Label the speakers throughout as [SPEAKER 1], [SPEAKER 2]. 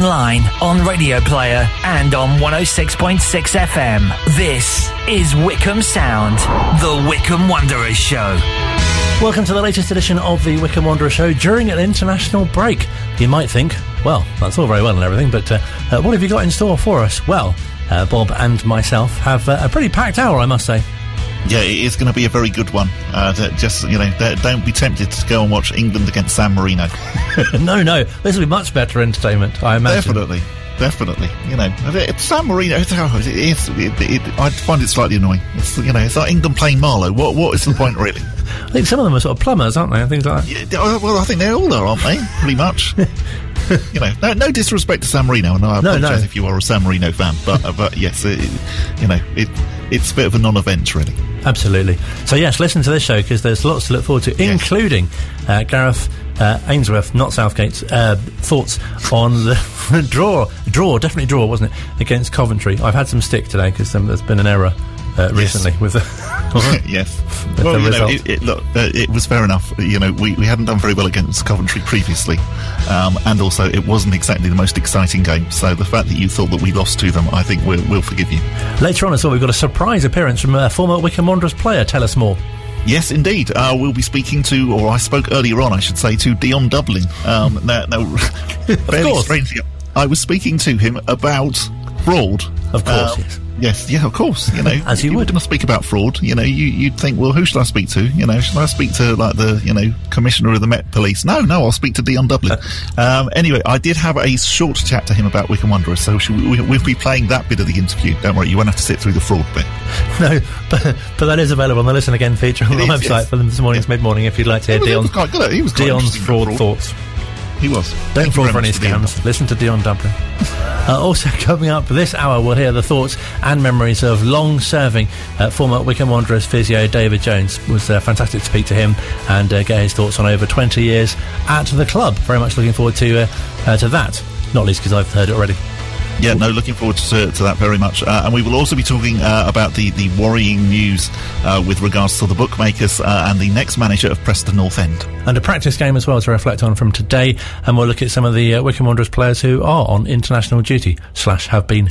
[SPEAKER 1] online, on Radio Player, and on 106.6 FM. This is Wycombe Sound, the Wycombe Wanderers Show.
[SPEAKER 2] Welcome to the latest edition of the Wycombe Wanderer Show during an international break. You might think, well, that's all very well and everything, but uh, uh, what have you got in store for us? Well, uh, Bob and myself have uh, a pretty packed hour, I must say.
[SPEAKER 3] Yeah, it is going to be a very good one. Uh, just you know, don't be tempted to go and watch England against San Marino.
[SPEAKER 2] no, no, this will be much better entertainment. I imagine.
[SPEAKER 3] Definitely, definitely. You know, it's San Marino. It's, oh, it is, it, it, I find it slightly annoying. It's you know, it's like England playing Marlow. What what is the point really?
[SPEAKER 2] I think some of them are sort of plumbers, aren't they? Things like that.
[SPEAKER 3] Yeah, well, I think they all are, aren't they? Pretty much. you know, no, no, disrespect to San Marino, and I apologise no, no. if you are a San Marino fan, but uh, but yes, it, you know, it it's a bit of a non-event, really.
[SPEAKER 2] Absolutely. So yes, listen to this show because there's lots to look forward to, yes. including uh, Gareth uh, Ainsworth, not Southgate's uh, thoughts on the draw. Draw, definitely draw, wasn't it, against Coventry? I've had some stick today because um, there's been an error uh, recently
[SPEAKER 3] yes.
[SPEAKER 2] with the
[SPEAKER 3] yes. well, the you know, it, it, look, uh, it was fair enough. You know, we, we hadn't done very well against Coventry previously, um, and also it wasn't exactly the most exciting game. So the fact that you thought that we lost to them, I think we'll, we'll forgive you.
[SPEAKER 2] Later on as well, we've got a surprise appearance from a former Wycombe Wanderers player. Tell us more.
[SPEAKER 3] Yes, indeed. Uh, we'll be speaking to, or I spoke earlier on, I should say, to Dion Dublin. Um, now, now strangely, I was speaking to him about fraud.
[SPEAKER 2] Of course, um, yes.
[SPEAKER 3] Yes, yeah, of course. You know,
[SPEAKER 2] as you, you would.
[SPEAKER 3] speak about fraud. You know, you you'd think, well, who should I speak to? You know, should I speak to like the you know commissioner of the Met Police? No, no, I'll speak to Dion Dublin. um, anyway, I did have a short chat to him about Wycombe Wanderers, so we, we'll be playing that bit of the interview. Don't worry, you won't have to sit through the fraud bit.
[SPEAKER 2] No, but, but that is available on the Listen Again feature on it the is, website yes. for this morning's yeah. mid morning if you'd like to hear Dion's, Dion's fraud, fraud thoughts.
[SPEAKER 3] He was.
[SPEAKER 2] Don't fall for any scams. Listen to Dion Dublin. uh, also, coming up this hour, we'll hear the thoughts and memories of long serving uh, former Wycombe Wanderers physio David Jones. It was uh, fantastic to speak to him and uh, get his thoughts on over 20 years at the club. Very much looking forward to, uh, uh, to that, not least because I've heard it already.
[SPEAKER 3] Yeah, no, looking forward to, to that very much. Uh, and we will also be talking uh, about the, the worrying news uh, with regards to the bookmakers uh, and the next manager of Preston North End.
[SPEAKER 2] And a practice game as well to reflect on from today. And we'll look at some of the uh, Wycombe Wanderers players who are on international duty, slash have been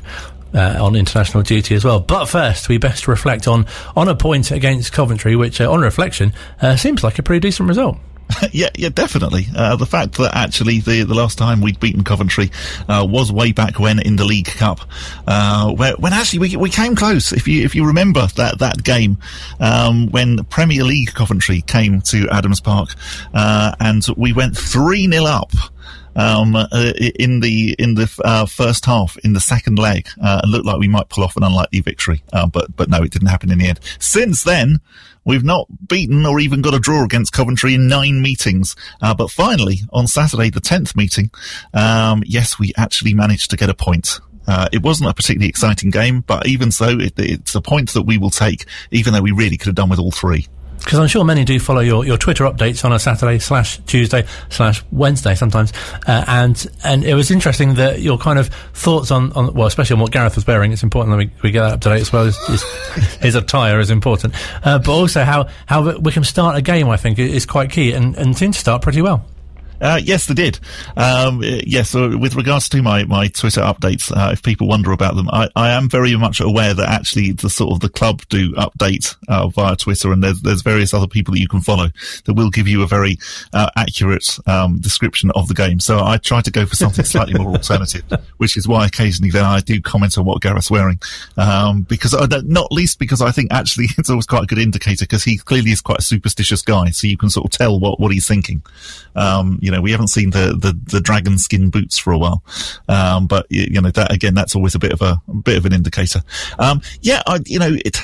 [SPEAKER 2] uh, on international duty as well. But first, we best reflect on on a point against Coventry, which, uh, on reflection, uh, seems like a pretty decent result.
[SPEAKER 3] yeah, yeah, definitely. Uh, the fact that actually the the last time we'd beaten Coventry uh, was way back when in the League Cup, uh, where when actually we we came close. If you if you remember that that game um, when Premier League Coventry came to Adams Park, uh, and we went three 0 up um, uh, in the in the uh, first half, in the second leg, uh, it looked like we might pull off an unlikely victory, uh, but but no, it didn't happen in the end. Since then, we've not beaten or even got a draw against Coventry in nine meetings, uh, but finally on Saturday, the tenth meeting, um, yes, we actually managed to get a point. Uh, it wasn't a particularly exciting game, but even so, it, it's a point that we will take, even though we really could have done with all three
[SPEAKER 2] because I'm sure many do follow your, your Twitter updates on a Saturday slash Tuesday slash Wednesday sometimes, uh, and and it was interesting that your kind of thoughts on, on well, especially on what Gareth was wearing. It's important that we, we get that up to date as well. His, his attire is important, uh, but also how how we can start a game. I think is quite key, and and seem to start pretty well.
[SPEAKER 3] Uh, yes, they did. Um, yes, so with regards to my, my Twitter updates, uh, if people wonder about them, I, I am very much aware that actually the sort of the club do update uh, via Twitter, and there's there's various other people that you can follow that will give you a very uh, accurate um, description of the game. So I try to go for something slightly more alternative, which is why occasionally then I do comment on what Gareth's wearing, um, because not least because I think actually it's always quite a good indicator because he clearly is quite a superstitious guy, so you can sort of tell what what he's thinking. Um, you know, we haven't seen the, the, the dragon skin boots for a while. Um, but you know, that again, that's always a bit of a, a bit of an indicator. Um, yeah, I, you know, it,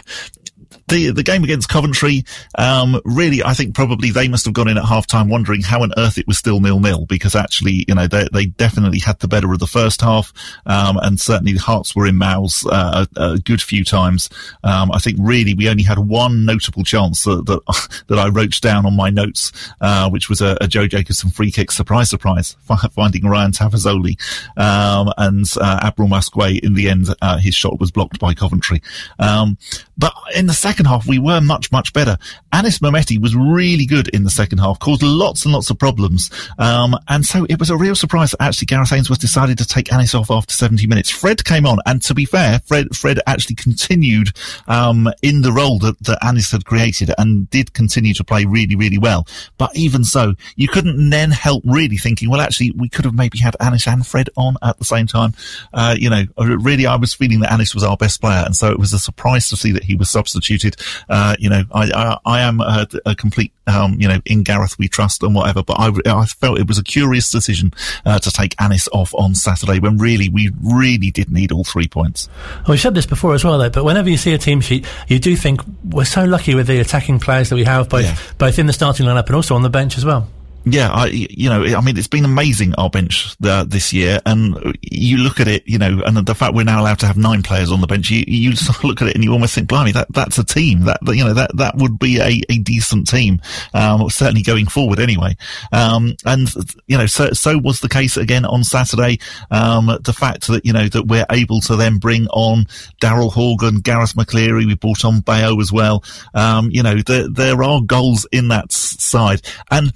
[SPEAKER 3] the the game against Coventry, um, really, I think probably they must have gone in at half time wondering how on earth it was still nil nil because actually, you know, they, they definitely had the better of the first half, um, and certainly the hearts were in mouths uh, a, a, good few times. Um, I think really we only had one notable chance that that, that I wrote down on my notes, uh, which was a, a, Joe Jacobson free kick, surprise, surprise, finding Ryan Tafazolli, um, and uh, Masquet in the end, uh, his shot was blocked by Coventry. Um, but in the second second half, we were much, much better. Anis Mehmeti was really good in the second half, caused lots and lots of problems. Um, and so it was a real surprise that actually Gareth Ainsworth decided to take Anis off after 70 minutes. Fred came on, and to be fair, Fred, Fred actually continued, um, in the role that, that Anis had created and did continue to play really, really well. But even so, you couldn't then help really thinking, well, actually, we could have maybe had Anis and Fred on at the same time. Uh, you know, really, I was feeling that Anis was our best player, and so it was a surprise to see that he was substituted. Uh, you know, I, I, I am a, a complete, um, you know, in Gareth we trust and whatever, but I, I felt it was a curious decision uh, to take Anis off on Saturday when really we really did need all three points.
[SPEAKER 2] Well, we said this before as well, though, but whenever you see a team sheet, you do think we're so lucky with the attacking players that we have, both yeah. both in the starting lineup and also on the bench as well
[SPEAKER 3] yeah, I, you know, I mean, it's been amazing our bench this year, and you look at it, you know, and the fact we're now allowed to have nine players on the bench, you, you look at it and you almost think, blimey, that that's a team. That you know, that that would be a, a decent team, um, certainly going forward anyway. Um, and you know, so so was the case again on Saturday. Um, the fact that you know that we're able to then bring on Daryl Horgan, Garath McCleary, we brought on Bayo as well. Um, you know, there there are goals in that side, and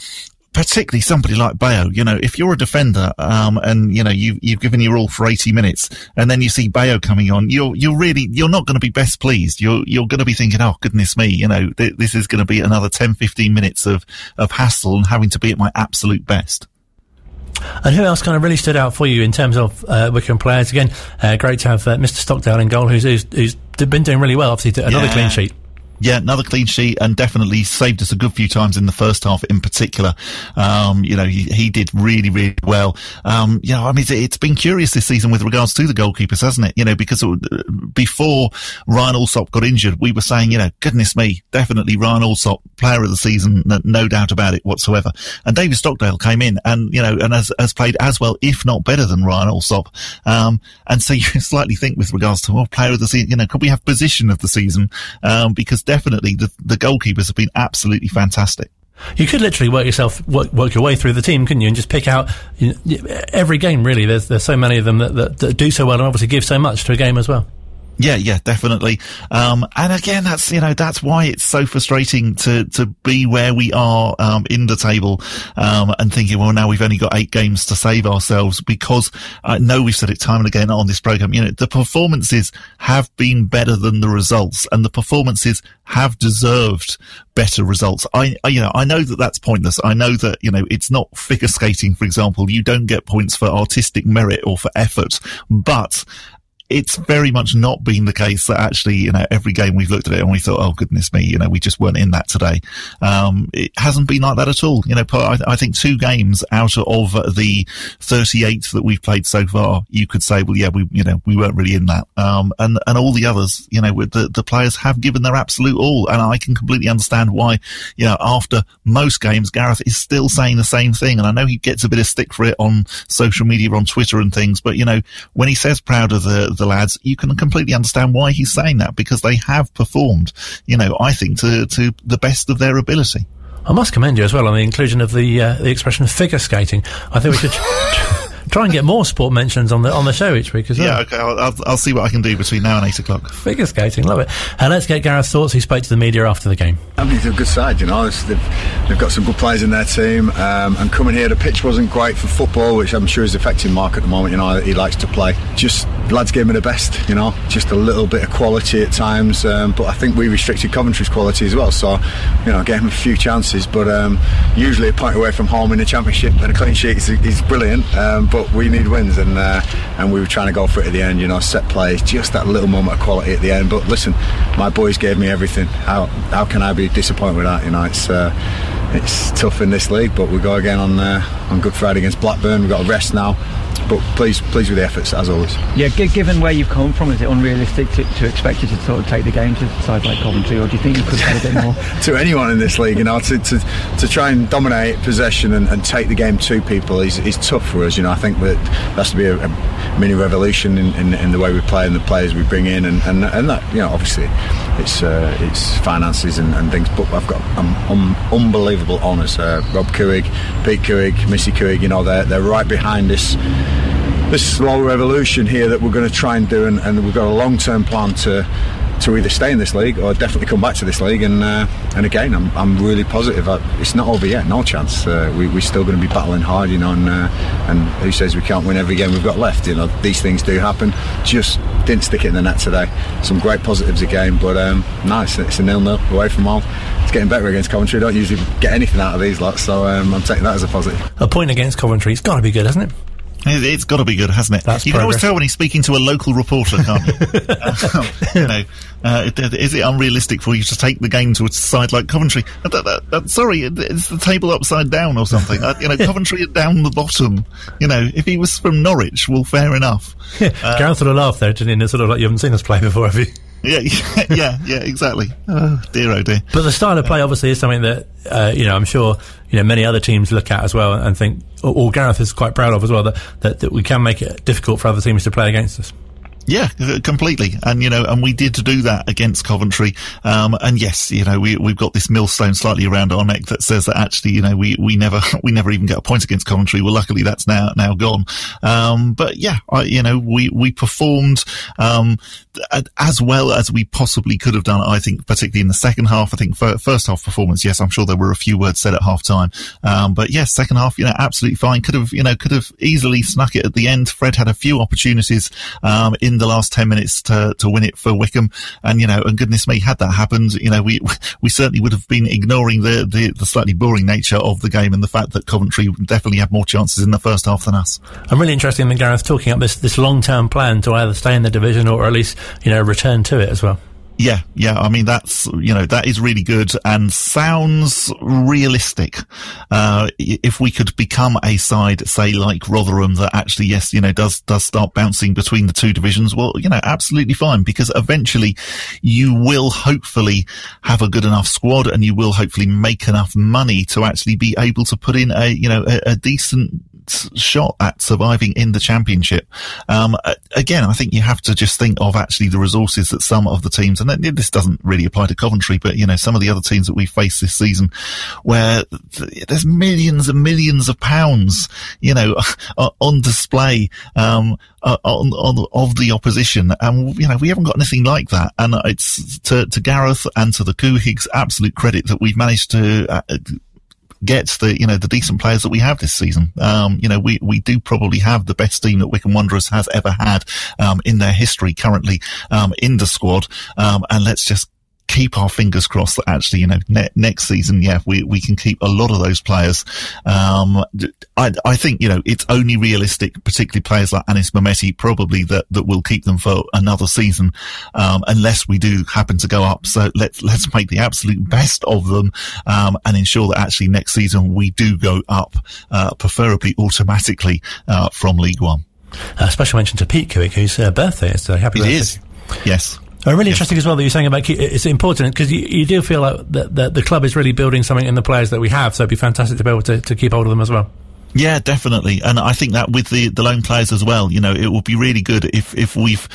[SPEAKER 3] particularly somebody like Bayo, you know, if you're a defender, um, and you know, you, you've given your all for 80 minutes and then you see Bayo coming on, you're, you're really, you're not going to be best pleased. You're, you're going to be thinking, oh, goodness me, you know, th- this is going to be another 10, 15 minutes of, of hassle and having to be at my absolute best.
[SPEAKER 2] And who else kind of really stood out for you in terms of uh, Wycombe players? Again, uh, great to have uh, Mr. Stockdale in goal, who's, who's, who's been doing really well. Obviously, another yeah. clean sheet
[SPEAKER 3] yeah, another clean sheet and definitely saved us a good few times in the first half in particular. Um, you know, he, he did really, really well. Um, you know, I mean, it's, it's been curious this season with regards to the goalkeepers, hasn't it? You know, because it, before Ryan Allsop got injured, we were saying, you know, goodness me, definitely Ryan Allsop, player of the season, no doubt about it whatsoever. And David Stockdale came in and, you know, and has, has played as well, if not better than Ryan Allsop. Um, and so you slightly think with regards to, well, player of the season, you know, could we have position of the season? Um, because definitely the, the goalkeepers have been absolutely fantastic.
[SPEAKER 2] You could literally work yourself, work, work, your way through the team, couldn't you? And just pick out you know, every game. Really, there's there's so many of them that, that, that do so well, and obviously give so much to a game as well.
[SPEAKER 3] Yeah, yeah, definitely. Um, and again, that's, you know, that's why it's so frustrating to, to be where we are, um, in the table, um, and thinking, well, now we've only got eight games to save ourselves because I know we've said it time and again on this program, you know, the performances have been better than the results and the performances have deserved better results. I, I, you know, I know that that's pointless. I know that, you know, it's not figure skating, for example. You don't get points for artistic merit or for effort, but it's very much not been the case that actually, you know, every game we've looked at it and we thought, oh goodness me, you know, we just weren't in that today. Um, it hasn't been like that at all. You know, I, think two games out of the 38 that we've played so far, you could say, well, yeah, we, you know, we weren't really in that. Um, and, and all the others, you know, the, the players have given their absolute all. And I can completely understand why, you know, after most games, Gareth is still saying the same thing. And I know he gets a bit of stick for it on social media, on Twitter and things, but you know, when he says proud of the, the lads, you can completely understand why he's saying that because they have performed, you know, I think to, to the best of their ability.
[SPEAKER 2] I must commend you as well on the inclusion of the uh, the expression figure skating. I think we should try and get more sport mentions on the on the show each week as well.
[SPEAKER 3] Yeah, okay. I'll, I'll, I'll see what I can do between now and eight o'clock.
[SPEAKER 2] Figure skating, love it. And let's get Gareth's thoughts. He spoke to the media after the game.
[SPEAKER 4] I mean, it's a good side, you know. They've, they've got some good players in their team, um, and coming here, the pitch wasn't great for football, which I'm sure is affecting Mark at the moment. You know, he likes to play. Just lads gave me the best, you know. Just a little bit of quality at times, um, but I think we restricted Coventry's quality as well. So, you know, gave him a few chances, but um, usually a point away from home in the championship and a clean sheet is, is brilliant. Um, but we need wins and uh, and we were trying to go for it at the end. You know, set play, just that little moment of quality at the end. But listen, my boys gave me everything. How how can I be disappointed with that? You know, it's. Uh, it's tough in this league, but we go again on uh, on Good Friday against Blackburn. We've got a rest now, but pleased pleased with the efforts as always.
[SPEAKER 5] Yeah, given where you've come from, is it unrealistic to, to expect you to sort of take the game to sides like Coventry, or do you think you could have a bit more?
[SPEAKER 4] to anyone in this league, you know, to, to, to try and dominate possession and, and take the game to people is, is tough for us. You know, I think that has to be a, a mini revolution in, in, in, the way we play and the players we bring in, and, and, and that you know, obviously, it's uh, it's finances and, and, things. But I've got um, um, unbelievable honours. Uh, Rob Couhig, Pete Couhig, Missy Couhig, you know, they're they're right behind us this slow revolution here that we're going to try and do, and, and we've got a long term plan to to either stay in this league or definitely come back to this league. And uh, and again, I'm, I'm really positive. I, it's not over yet. No chance. Uh, we, we're still going to be battling hard, you know. And uh, and who says we can't win every game we've got left? You know, these things do happen. Just didn't stick it in the net today. Some great positives again, but um, nice. it's a nil-nil away from home. It's getting better against Coventry. don't usually get anything out of these lots, so um, I'm taking that as a positive.
[SPEAKER 2] A point against Coventry, it's got to be good, hasn't it?
[SPEAKER 3] It's got to be good, hasn't it?
[SPEAKER 2] That's
[SPEAKER 3] you
[SPEAKER 2] progress.
[SPEAKER 3] can always tell when he's speaking to a local reporter, can't you? um, you know, uh, is it unrealistic for you to take the game to a side like Coventry? Uh, th- th- th- sorry, is the table upside down or something? Uh, you know, Coventry are down the bottom. You know, if he was from Norwich, well, fair enough.
[SPEAKER 2] Uh, Gareth would have laughed there, didn't he? It's sort of like you haven't seen us play before, have you?
[SPEAKER 3] Yeah, yeah, yeah, exactly. Oh dear, oh dear.
[SPEAKER 2] But the style of play obviously is something that uh, you know I'm sure you know many other teams look at as well and think, or, or Gareth is quite proud of as well that, that that we can make it difficult for other teams to play against us.
[SPEAKER 3] Yeah, completely. And, you know, and we did do that against Coventry. Um, and yes, you know, we, we've got this millstone slightly around our neck that says that actually, you know, we, we never, we never even get a point against Coventry. Well, luckily that's now, now gone. Um, but yeah, I, you know, we, we performed, um, as well as we possibly could have done, I think, particularly in the second half. I think first half performance, yes, I'm sure there were a few words said at half time. Um, but yes, second half, you know, absolutely fine. Could have, you know, could have easily snuck it at the end. Fred had a few opportunities, um, in the last 10 minutes to, to win it for Wycombe, And, you know, and goodness me, had that happened, you know, we, we certainly would have been ignoring the, the, the slightly boring nature of the game and the fact that Coventry definitely had more chances in the first half than us.
[SPEAKER 2] I'm really interested in Gareth talking up this, this long term plan to either stay in the division or at least, you know, return to it as well.
[SPEAKER 3] Yeah, yeah. I mean, that's, you know, that is really good and sounds realistic. Uh, if we could become a side, say, like Rotherham that actually, yes, you know, does, does start bouncing between the two divisions, well, you know, absolutely fine because eventually you will hopefully have a good enough squad and you will hopefully make enough money to actually be able to put in a, you know, a, a decent shot at surviving in the championship. Um, again, I think you have to just think of actually the resources that some of the teams, and this doesn't really apply to Coventry, but you know, some of the other teams that we face this season where there's millions and millions of pounds, you know, on display, um, on, on, of the opposition. And, you know, we haven't got anything like that. And it's to, to Gareth and to the Couhigs absolute credit that we've managed to, uh, gets the you know the decent players that we have this season. Um, you know, we we do probably have the best team that Wycombe Wanderers has ever had um, in their history currently um, in the squad. Um, and let's just keep our fingers crossed that actually, you know, ne- next season, yeah, we, we can keep a lot of those players. Um, I, I think, you know, it's only realistic, particularly players like Anis Mehmeti, probably that, that will keep them for another season, um, unless we do happen to go up. So let's, let's make the absolute best of them, um, and ensure that actually next season we do go up, uh, preferably automatically, uh, from League One.
[SPEAKER 2] Uh, special mention to Pete Couhig, whose uh, birthday is today. Happy
[SPEAKER 3] it
[SPEAKER 2] birthday.
[SPEAKER 3] Is. Yes.
[SPEAKER 2] Oh, really interesting as well that you're saying about it's important because you, you do feel like the, the, the club is really building something in the players that we have, so it'd be fantastic to be able to, to keep hold of them as well.
[SPEAKER 3] Yeah, definitely. And I think that with the, the loan players as well, you know, it will be really good if, if we've,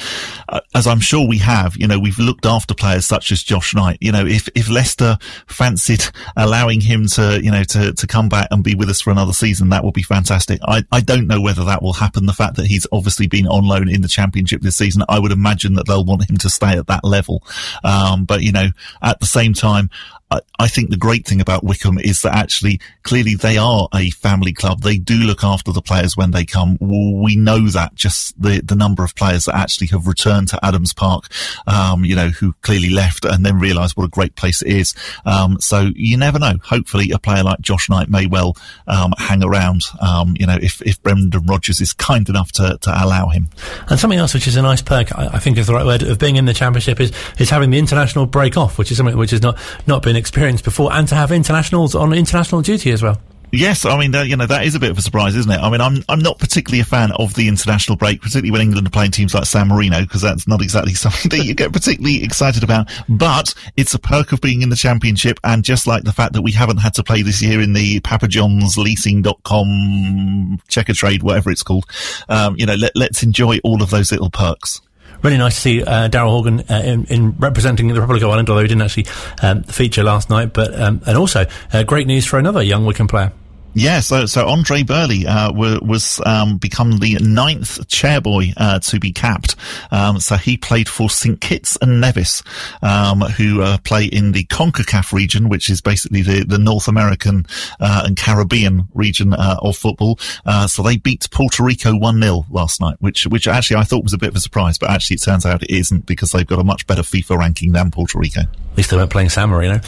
[SPEAKER 3] uh, as I'm sure we have, you know, we've looked after players such as Josh Knight. You know, if, if Leicester fancied allowing him to, you know, to, to come back and be with us for another season, that would be fantastic. I, I don't know whether that will happen. The fact that he's obviously been on loan in the championship this season, I would imagine that they'll want him to stay at that level. Um, but, you know, at the same time, I, think the great thing about Wycombe is that actually, clearly they are a family club. They do look after the players when they come. We know that just the, the number of players that actually have returned to Adams Park, um, you know, who clearly left and then realised what a great place it is. Um, so you never know. Hopefully a player like Josh Knight may well, um, hang around, um, you know, if, if Brendan Rodgers is kind enough to, to allow him.
[SPEAKER 2] And something else which is a nice perk, I, I think is the right word, of being in the championship is, is having the international break off, which is something which has not, not been experience before and to have internationals on international duty as well.
[SPEAKER 3] Yes, I mean, that, you know, that is a bit of a surprise, isn't it? I mean, I'm, I'm not particularly a fan of the international break, particularly when England are playing teams like San Marino, because that's not exactly something that you get particularly excited about. But it's a perk of being in the championship. And just like the fact that we haven't had to play this year in the Papa John's leasing.com Checkatrade, whatever it's called, um, you know, let, let's enjoy all of those little perks
[SPEAKER 2] really nice to see uh, Daryl Horgan uh, in, in, representing the Republic of Ireland, although he didn't actually um, feature last night. But um, and also uh, great news for another young Wycombe player.
[SPEAKER 3] Yeah, so so Andre Burley uh, was um, become the ninth chairboy uh, to be capped. Um, so he played for St Kitts and Nevis, um, who uh, play in the Concacaf region, which is basically the, the North American uh, and Caribbean region uh, of football. Uh, so they beat Puerto Rico one 0 last night, which which actually I thought was a bit of a surprise, but actually it turns out it isn't because they've got a much better FIFA ranking than Puerto Rico.
[SPEAKER 2] At least they weren't playing San Marino.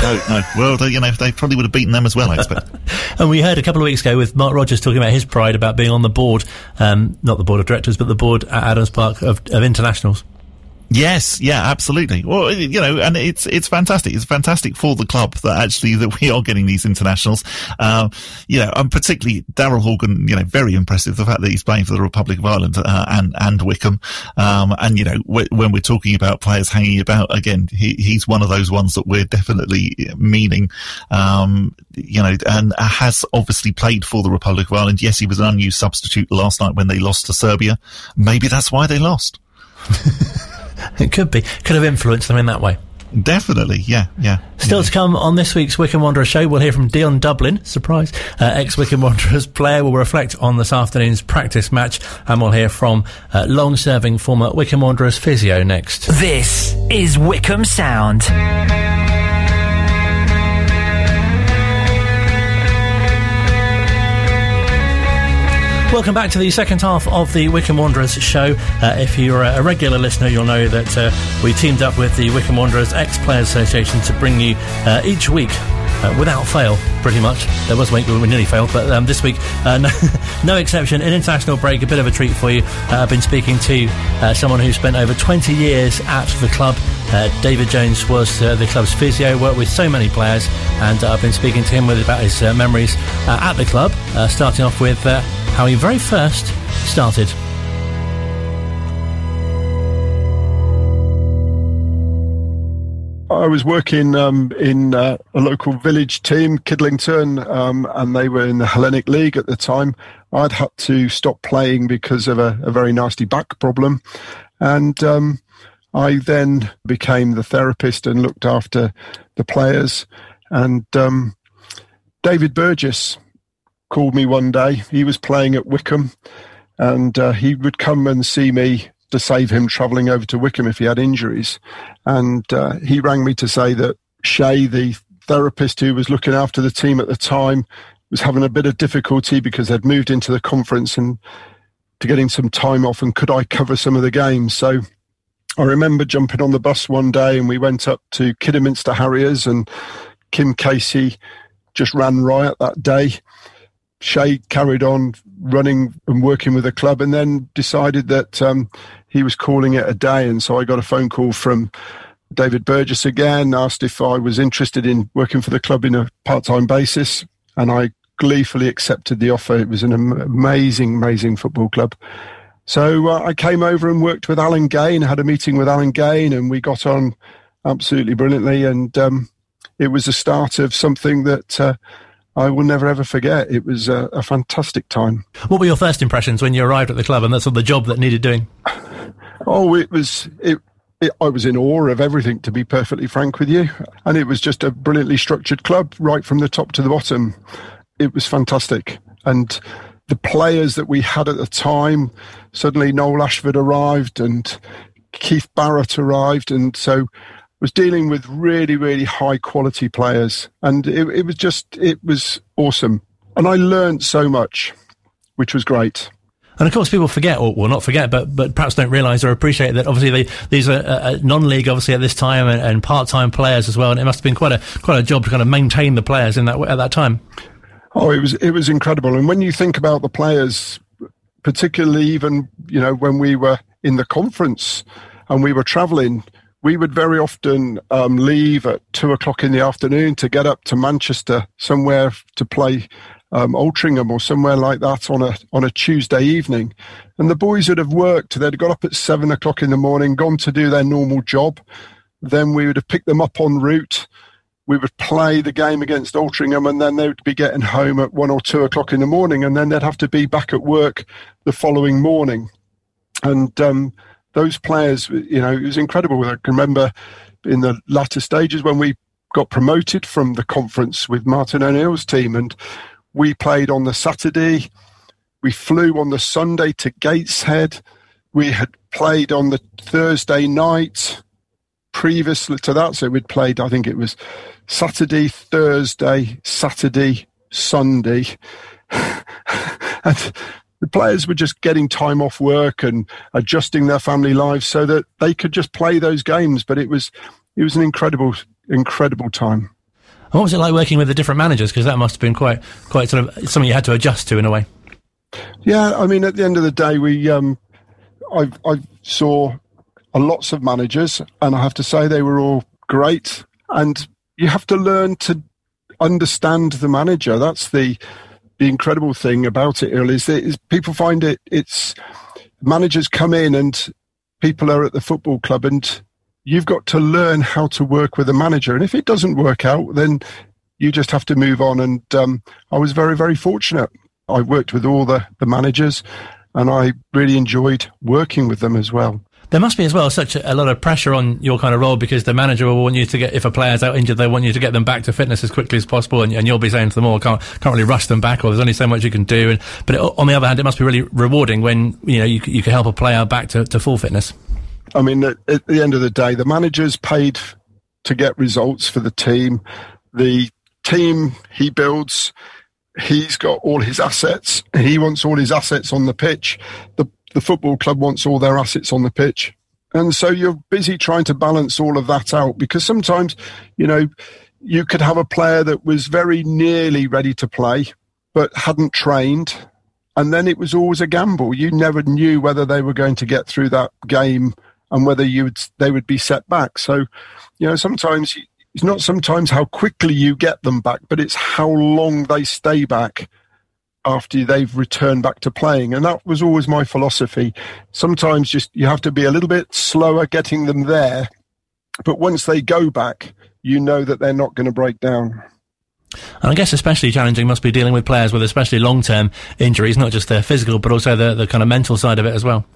[SPEAKER 3] No, no. Well, they, you know, they probably would have beaten them as well, I expect.
[SPEAKER 2] and we heard a couple of weeks ago with Mark Rogers talking about his pride about being on the board, um, not the board of directors, but the board at Adams Park of, of internationals.
[SPEAKER 3] Yes, yeah, absolutely. Well, you know, and it's it's fantastic. It's fantastic for the club that actually that we are getting these internationals. Uh, you know, I'm particularly Daryl Horgan. You know, very impressive the fact that he's playing for the Republic of Ireland uh, and and Wycombe. Um, and you know, w- when we're talking about players hanging about, again, he, he's one of those ones that we're definitely meaning. Um, you know, and has obviously played for the Republic of Ireland. Yes, he was an unused substitute last night when they lost to Serbia. Maybe that's why they lost.
[SPEAKER 2] it could be. Could have influenced them in that way.
[SPEAKER 3] Definitely, yeah, yeah.
[SPEAKER 2] Still
[SPEAKER 3] yeah.
[SPEAKER 2] to come on this week's Wycombe Wanderers show, we'll hear from Dion Dublin, surprise, uh, ex Wycombe Wanderers player. will reflect on this afternoon's practice match, and we'll hear from uh, long-serving former Wycombe Wanderers physio next.
[SPEAKER 1] This is Wycombe Sound.
[SPEAKER 2] Welcome back to the second half of the Wycombe Wanderers show. Uh, if you're a regular listener, you'll know that uh, we teamed up with the Wycombe Wanderers Ex Players Association to bring you uh, each week uh, without fail, pretty much. There was a week we nearly failed, but um, this week, uh, no, no, exception. An international break, a bit of a treat for you. Uh, I've been speaking to uh, someone who spent over 20 years at the club. Uh, David Jones was uh, the club's physio, worked with so many players, and I've been speaking to him with about his memories at the club, starting off with how he very first started.
[SPEAKER 6] I was working um, in uh, a local village team, Kidlington, um, and they were in the Hellenic League at the time. I'd had to stop playing because of a, a very nasty back problem. And um, I then became the therapist and looked after the players. And um, David Burgess called me one day. He was playing at Wycombe, and uh, he would come and see me to save him travelling over to Wycombe if he had injuries. And uh, he rang me to say that Shay, the therapist who was looking after the team at the time, was having a bit of difficulty because they'd moved into the conference and to getting some time off and could I cover some of the games. So I remember jumping on the bus one day and we went up to Kidderminster Harriers and Kim Casey just ran riot that day. Shay carried on running and working with the club and then decided that um, he was calling it a day. And so I got a phone call from David Burgess again, asked if I was interested in working for the club in a part time basis. And I gleefully accepted the offer. It was an amazing, amazing football club. So uh, I came over and worked with Alan Gane, had a meeting with Alan Gane, and we got on absolutely brilliantly. And um, it was the start of something that uh, I will never ever forget. It was a, a, fantastic time.
[SPEAKER 2] What were your first impressions when you arrived at the club and that's sort of the job that needed doing?
[SPEAKER 6] Oh, it was it, it, I was in awe of everything, to be perfectly frank with you. And it was just a brilliantly structured club, right from the top to the bottom. It was fantastic, and the players that we had at the time. Suddenly, Noel Ashford arrived, and Keith Barrett arrived, and so was dealing with really, really high quality players. And it, it was just, it was awesome. And I learned so much, which was great.
[SPEAKER 2] And of course, people forget, or well, not forget, but but perhaps don't realise or appreciate that. Obviously, they, these are uh, non-league, obviously at this time, and, and, part-time players as well. And it must have been quite a quite a job to kind of maintain the players in that at that time.
[SPEAKER 6] Oh, it was it was incredible. And when you think about the players, particularly even you know when we were in the conference and we were travelling, we would very often um, leave at two o'clock in the afternoon to get up to Manchester somewhere to play um, Altrincham or somewhere like that on a on a Tuesday evening, and the boys would have worked. They'd got up at seven o'clock in the morning, gone to do their normal job. Then we would have picked them up en route. We would play the game against Altrincham, and then they would be getting home at one or two o'clock in the morning, and then they'd have to be back at work the following morning. And um, those players, you know, it was incredible. I can remember in the latter stages when we got promoted from the conference with Martin O'Neill's team and we played on the Saturday. We flew on the Sunday to Gateshead. We had played on the Thursday night previously to that. So we'd played, I think it was Saturday, Thursday, Saturday, Sunday. and the players were just getting time off work and adjusting their family lives so that they could just play those games. But it was it was an incredible incredible time.
[SPEAKER 2] what was it like working with the different managers? Because that must have been quite quite sort of something you had to adjust to in a way.
[SPEAKER 6] Yeah, I mean, at the end of the day, we um, I I saw lots of managers, and I have to say they were all great. And you have to learn to understand the manager. That's the the incredible thing about it, Earl, is that is people find it, it's managers come in and people are at the football club and you've got to learn how to work with a manager. And if it doesn't work out, then you just have to move on. And um, I was very, very fortunate. I worked with all the, the managers and I really enjoyed working with them as well
[SPEAKER 2] there must be as well such a, lot of pressure on your kind of role because the manager will want you to get if a player's out injured, they want you to get them back to fitness as quickly as possible, and, and you'll be saying to them, "Oh, can't can't really rush them back, or there's only so much you can do." And but it, on the other hand, it must be really rewarding when you know you you can help a player back to, to full fitness.
[SPEAKER 6] I mean, at, at the end of the day, the manager's paid to get results for the team. The team he builds he's got all his assets. He wants all his assets on the pitch. The the football club wants all their assets on the pitch. And so you're busy trying to balance all of that out because sometimes, you know, you could have a player that was very nearly ready to play, but hadn't trained. And then it was always a gamble. You never knew whether they were going to get through that game and whether you would, they would be set back. So, you know, sometimes it's not sometimes how quickly you get them back, but it's how long they stay back after they've returned back to playing. And that was always my philosophy. Sometimes just you have to be a little bit slower getting them there. But once they go back, you know that they're not going to break down.
[SPEAKER 2] And I guess especially challenging must be dealing with players with especially long term injuries, not just their physical, but also the, the kind of mental side of it as well.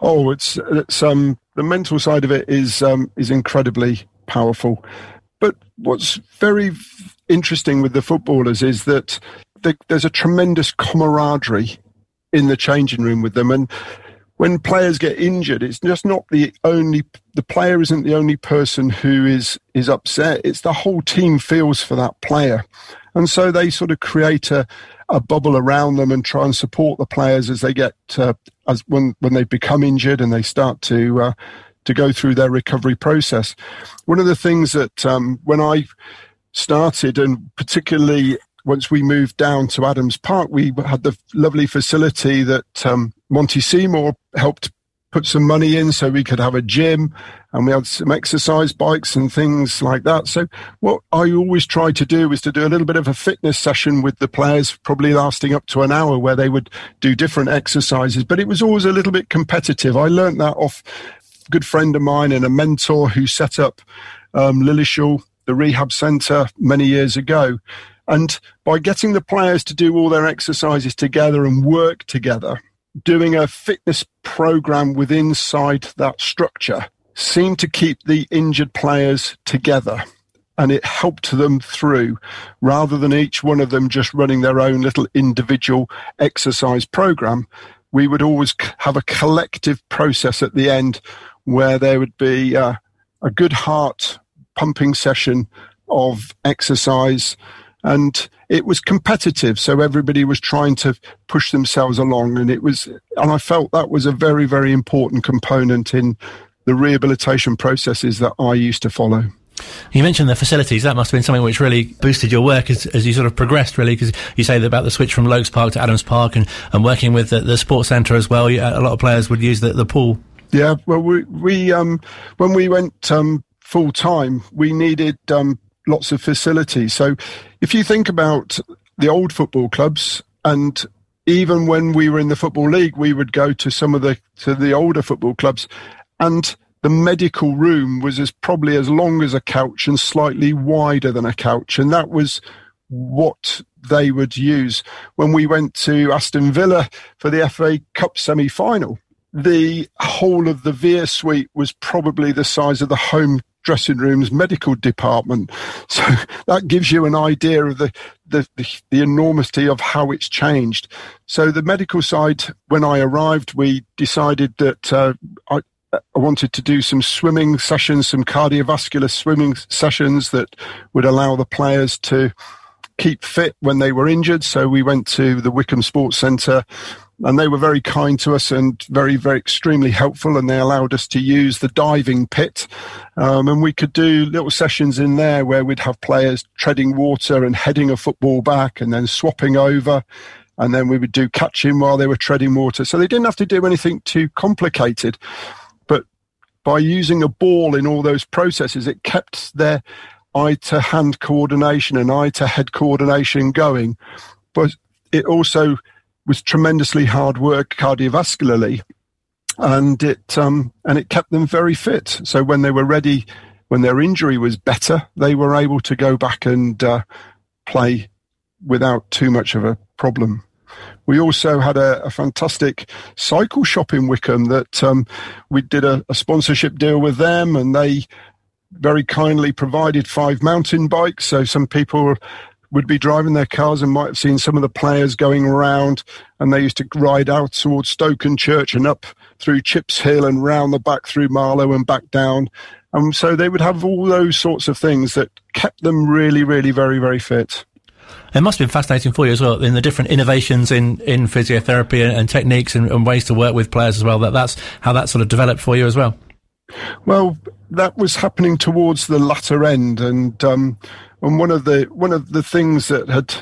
[SPEAKER 6] Oh, it's it's um the mental side of it is um is incredibly powerful. But what's very interesting with the footballers is that the, there's a tremendous camaraderie in the changing room with them. And when players get injured, it's just not the only the player isn't the only person who is is upset. It's the whole team feels for that player, and so they sort of create a a bubble around them and try and support the players as they get uh, as when when they become injured and they start to uh, to go through their recovery process. One of the things that um, when I started, and particularly once we moved down to Adams Park, we had the lovely facility that um, Monty Seymour helped put some money in so we could have a gym and we had some exercise bikes and things like that. So what I always try to do is to do a little bit of a fitness session with the players, probably lasting up to an hour where they would do different exercises, but it was always a little bit competitive. I learned that off a good friend of mine and a mentor who set up um, Lilleshall, the rehab centre many years ago. And by getting the players to do all their exercises together and work together, doing a fitness program within inside that structure seemed to keep the injured players together and it helped them through rather than each one of them just running their own little individual exercise program. We would always have a collective process at the end where there would be uh, a good heart pumping session of exercise and it was competitive so everybody was trying to push themselves along and it was and i felt that was a very very important component in the rehabilitation processes that i used to follow
[SPEAKER 2] you mentioned the facilities. That must have been something which really boosted your work as, as you sort of progressed, really, because you say about the switch from Loakes Park to Adams Park and, and working with the, the sports centre as well. A lot of players would use the, the pool.
[SPEAKER 6] Yeah, well, we, we um, when we went um, full time, we needed um, lots of facilities. So if you think about the old football clubs and even when we were in the football league, we would go to some of the to the older football clubs, and the medical room was as probably as long as a couch and slightly wider than a couch, and that was what they would use when we went to Aston Villa for the FA Cup semi-final. The whole of the Veer suite was probably the size of the home dressing rooms medical department. So that gives you an idea of the, the, the, the, enormity of how it's changed. So the medical side, when I arrived, we decided that uh, I, I wanted to do some swimming sessions, some cardiovascular swimming sessions that would allow the players to keep fit when they were injured. So we went to the Wycombe Sports Centre and they were very kind to us and very, very extremely helpful. And they allowed us to use the diving pit. Um, and we could do little sessions in there where we'd have players treading water and heading a football back and then swapping over. And then we would do catching while they were treading water. So they didn't have to do anything too complicated. But by using a ball in all those processes, it kept their eye to hand coordination and eye to head coordination going. But it also was tremendously hard work cardiovascularly, and it um, and it kept them very fit. So when they were ready, when their injury was better, they were able to go back and uh, play without too much of a problem. We also had a, a fantastic cycle shop in Wycombe that um, we did a, a sponsorship deal with them, and they very kindly provided five mountain bikes. So some people would be driving their cars and might have seen some of the players going around and they used to ride out towards Stokenchurch and up through Chips Hill and round the back through Marlow and back down. And so they would have all those sorts of things that kept them really, really very, very fit.
[SPEAKER 2] It must have been fascinating for you as well in the different innovations in, in physiotherapy and, and techniques and, and, ways to work with players as well. That that's how that sort of developed for you as well.
[SPEAKER 6] Well, that was happening towards the latter end, and um, and one of the one of the things that had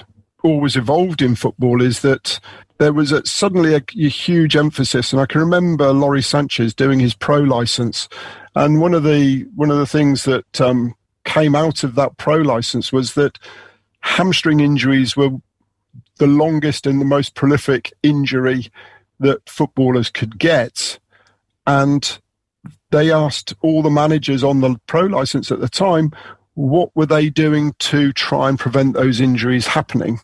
[SPEAKER 6] always evolved in football is that there was a, suddenly a, a, huge emphasis, and I can remember Lawrie Sanchez doing his pro license, and one of the one of the things that um, came out of that pro license was that hamstring injuries were the longest and the most prolific injury that footballers could get, and they asked all the managers on the pro license at the time what were they doing to try and prevent those injuries happening?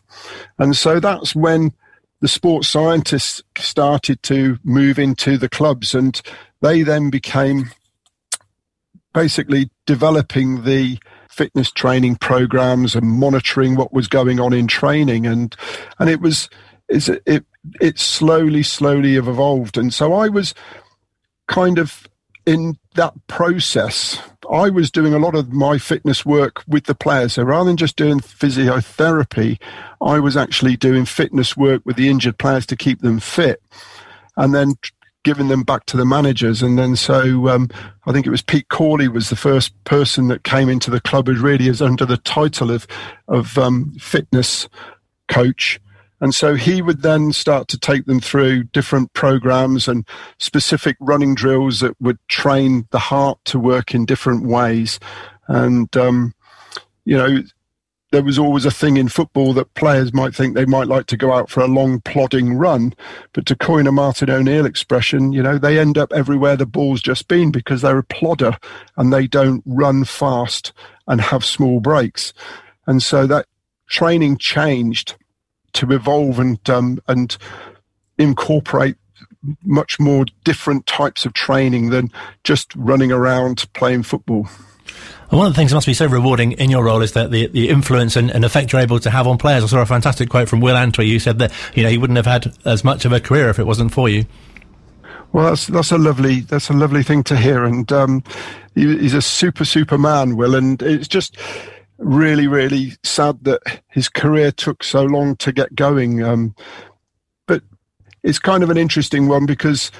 [SPEAKER 6] And so that's when the sports scientists started to move into the clubs and they then became basically developing the fitness training programs and monitoring what was going on in training and and it was it it slowly slowly evolved and so I was kind of in that process, I was doing a lot of my fitness work with the players. So rather than just doing physiotherapy, I was actually doing fitness work with the injured players to keep them fit and then giving them back to the managers. And then so um, I think it was Pete Corley was the first person that came into the club as really as under the title of, of um, fitness coach. And so he would then start to take them through different programs and specific running drills that would train the heart to work in different ways. And, um, you know, there was always a thing in football that players might think they might like to go out for a long plodding run. But to coin a Martin O'Neill expression, you know, they end up everywhere the ball's just been because they're a plodder and they don't run fast and have small breaks. And so that training changed to evolve and um, and incorporate much more different types of training than just running around playing football.
[SPEAKER 2] And one of the things that must be so rewarding in your role is that the, the influence and, and, effect you're able to have on players. I saw a fantastic quote from Will Antwi. You said that you know he wouldn't have had as much of a career if it wasn't for you.
[SPEAKER 6] Well, that's that's a lovely that's a lovely thing to hear, and um, he, he's a super super man, Will, and it's just really, really sad that his career took so long to get going. Um, but it's kind of an interesting one because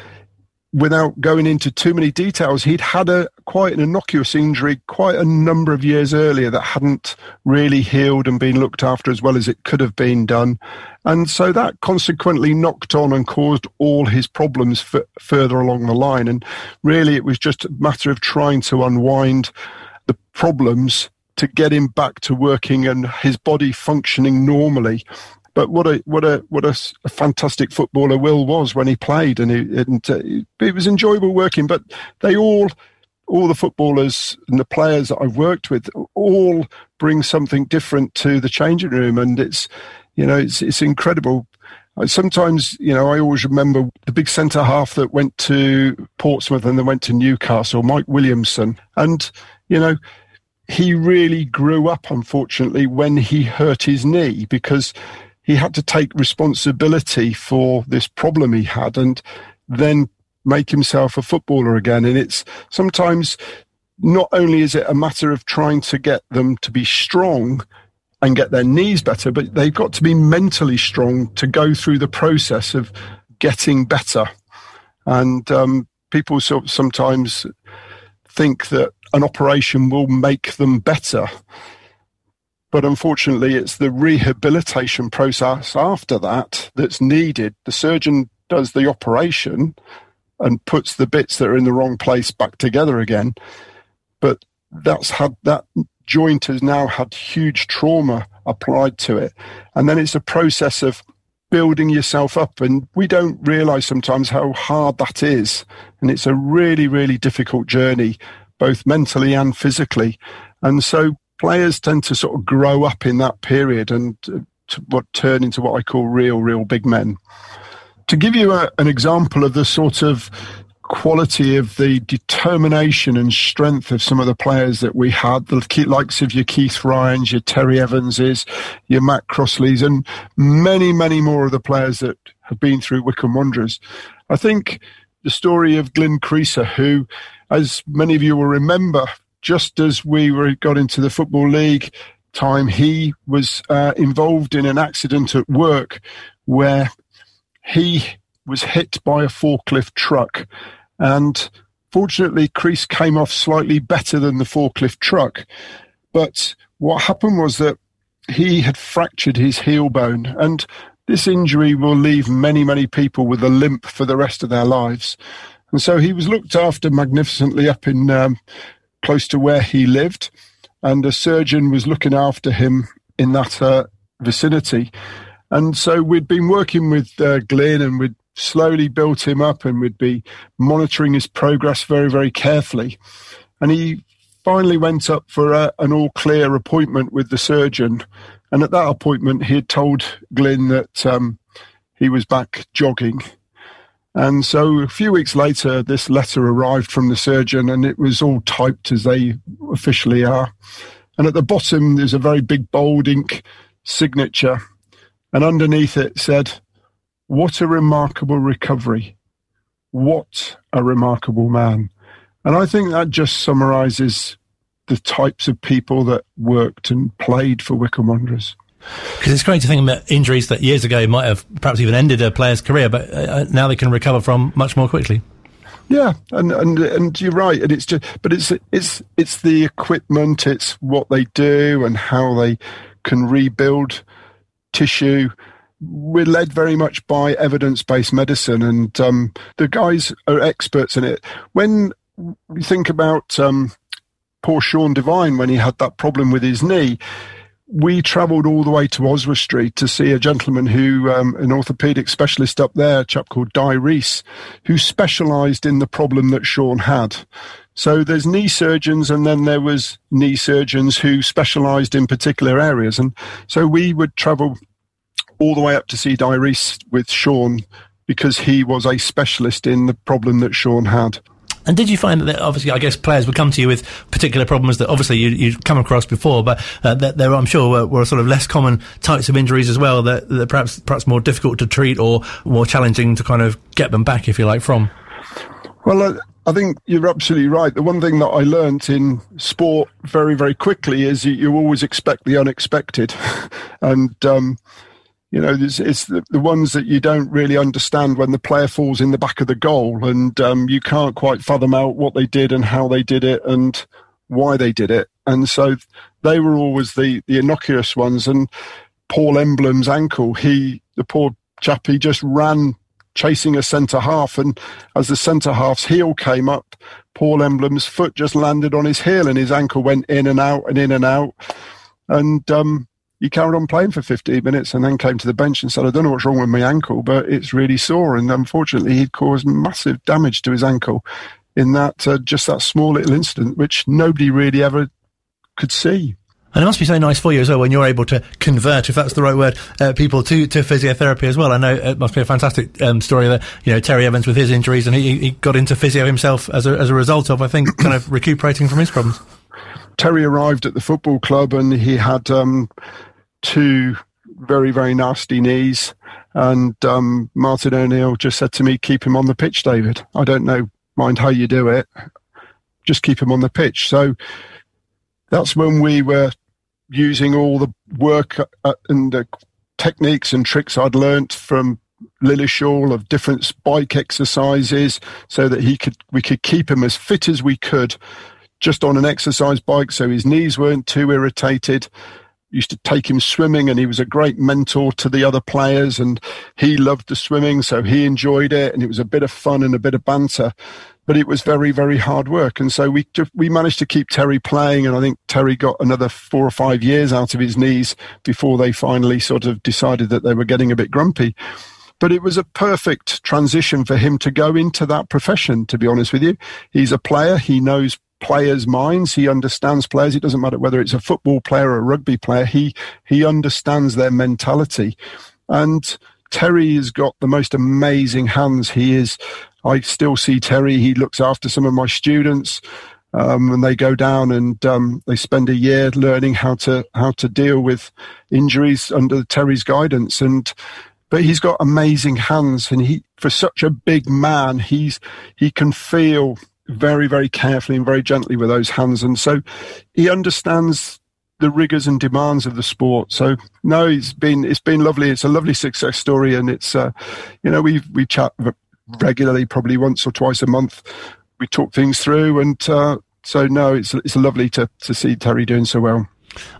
[SPEAKER 6] without going into too many details, he'd had a quite an innocuous injury quite a number of years earlier that hadn't really healed and been looked after as well as it could have been done. And so that consequently knocked on and caused all his problems f- further along the line. And really, it was just a matter of trying to unwind the problems to get him back to working and his body functioning normally. But what a what a what a, a fantastic footballer Will was when he played, and, he, and uh, it was enjoyable working. But they all all the footballers and the players that I've worked with all bring something different to the changing room, and it's you know it's it's incredible. Sometimes, you know, I always remember the big centre half that went to Portsmouth and then went to Newcastle, Mike Williamson. And you know, he really grew up, unfortunately, when he hurt his knee because he had to take responsibility for this problem he had and then make himself a footballer again. And it's sometimes not only is it a matter of trying to get them to be strong and get their knees better, but they've got to be mentally strong to go through the process of getting better. And um, people sort of sometimes think that an operation will make them better. But unfortunately, it's the rehabilitation process after that that's needed. The surgeon does the operation and puts the bits that are in the wrong place back together again. But that's had that joint has now had huge trauma applied to it. And then it's a process of building yourself up. And we don't realize sometimes how hard that is. And it's a really, really difficult journey both mentally and physically. And so players tend to sort of grow up in that period and to what turn into what I call real, real big men. To give you a, an example of the sort of quality of the determination and strength of some of the players that we had, the likes of your Keith Ryans, your Terry Evanses, your Matt Crossleys, and many, many more of the players that have been through Wycombe Wanderers. I think the story of Glyn Creaser, who as many of you will remember, just as we were got into the football league time, he was uh, involved in an accident at work where he was hit by a forklift truck, and fortunately, Crease came off slightly better than the forklift truck. But what happened was that he had fractured his heel bone, and this injury will leave many, many people with a limp for the rest of their lives. And so he was looked after magnificently up in um, close to where he lived, and a surgeon was looking after him in that uh, vicinity. And so we'd been working with uh, Glyn and we'd slowly built him up and we'd be monitoring his progress very, very carefully. And he finally went up for a, an all clear appointment with the surgeon. And at that appointment, he had told Glyn that um, he was back jogging and so a few weeks later, this letter arrived from the surgeon and it was all typed as they officially are. And at the bottom, there's a very big bold ink signature. And underneath it said, What a remarkable recovery. What a remarkable man. And I think that just summarizes the types of people that worked and played for Wycombe Wanderers.
[SPEAKER 2] Because it's great to think about injuries that years ago might have perhaps even ended a player's career, but uh, uh, now they can recover from much more quickly.
[SPEAKER 6] Yeah, and, and and you're right, and it's just, but it's it's it's the equipment, it's what they do, and how they can rebuild tissue. We're led very much by evidence-based medicine, and um, the guys are experts in it. When we think about um, poor Sean Devine when he had that problem with his knee, we travelled all the way to Oswestry Street to see a gentleman who, um, an orthopaedic specialist up there, a chap called Dai Rees, who specialised in the problem that Sean had. So there's knee surgeons, and then there was knee surgeons who specialised in particular areas, and so we would travel all the way up to see Dai Rees with Sean because he was a specialist in the problem that Sean had.
[SPEAKER 2] And did you find that obviously, I guess players would come to you with particular problems that obviously you, you'd come across before, but uh, that there, I'm sure, were, were, sort of less common types of injuries as well that, that perhaps perhaps more difficult to treat or more challenging to kind of get them back, if you like, from.
[SPEAKER 6] Well, uh, I think you're absolutely right. The one thing that I learnt in sport very, very quickly is you, you always expect the unexpected, and um, you know, it's, it's the, the, ones that you don't really understand when the player falls in the back of the goal and um, you can't quite fathom out what they did and how they did it and why they did it. And so they were always the, the innocuous ones. And Paul Emblen's ankle, he, the poor chap, he just ran chasing a centre half. And as the centre half's heel came up, Paul Emblen's foot just landed on his heel and his ankle went in and out and in and out. And um, he carried on playing for 15 minutes and then came to the bench and said, I don't know what's wrong with my ankle, but it's really sore. And unfortunately, he'd caused massive damage to his ankle in that, uh, just that small little incident, which nobody really ever could see.
[SPEAKER 2] And it must be so nice for you as well when you're able to convert, if that's the right word, uh, people to, to physiotherapy as well. I know it must be a fantastic um, story that, you know, Terry Evans with his injuries and he, he got into physio himself as a, as a result of, I think, kind of recuperating from his problems.
[SPEAKER 6] Terry arrived at the football club and he had um, two very, very nasty knees. And um, Martin O'Neill just said to me, keep him on the pitch, David. I don't know, mind how you do it. Just keep him on the pitch. So that's when we were using all the work uh, and the techniques and tricks I'd learnt from Lilleshall of different bike exercises so that he could we could keep him as fit as we could just on an exercise bike so his knees weren't too irritated used to take him swimming and he was a great mentor to the other players and he loved the swimming so he enjoyed it and it was a bit of fun and a bit of banter but it was very very hard work. And so we just we managed to keep Terry playing and I think Terry got another 4 or 5 years out of his knees before they finally sort of decided that they were getting a bit grumpy. But it was a perfect transition for him to go into that profession to be honest with you. He's a player. He knows players' minds. He understands players. It doesn't matter whether it's a football player or a rugby player. He he understands their mentality. And Terry has got the most amazing hands. He is. I still see Terry. He looks after some of my students. Um, and they go down and um, they spend a year learning how to how to deal with injuries under Terry's guidance. And but he's got amazing hands, and he for such a big man, he's he can feel very, very carefully and very gently with those hands. And so he understands the rigors and demands of the sport. So no, it's been it's been lovely. It's a lovely success story, and it's uh, you know we we chat regularly, probably once or twice a month. We talk things through, and uh, so no, it's it's lovely to to see Terry doing so well.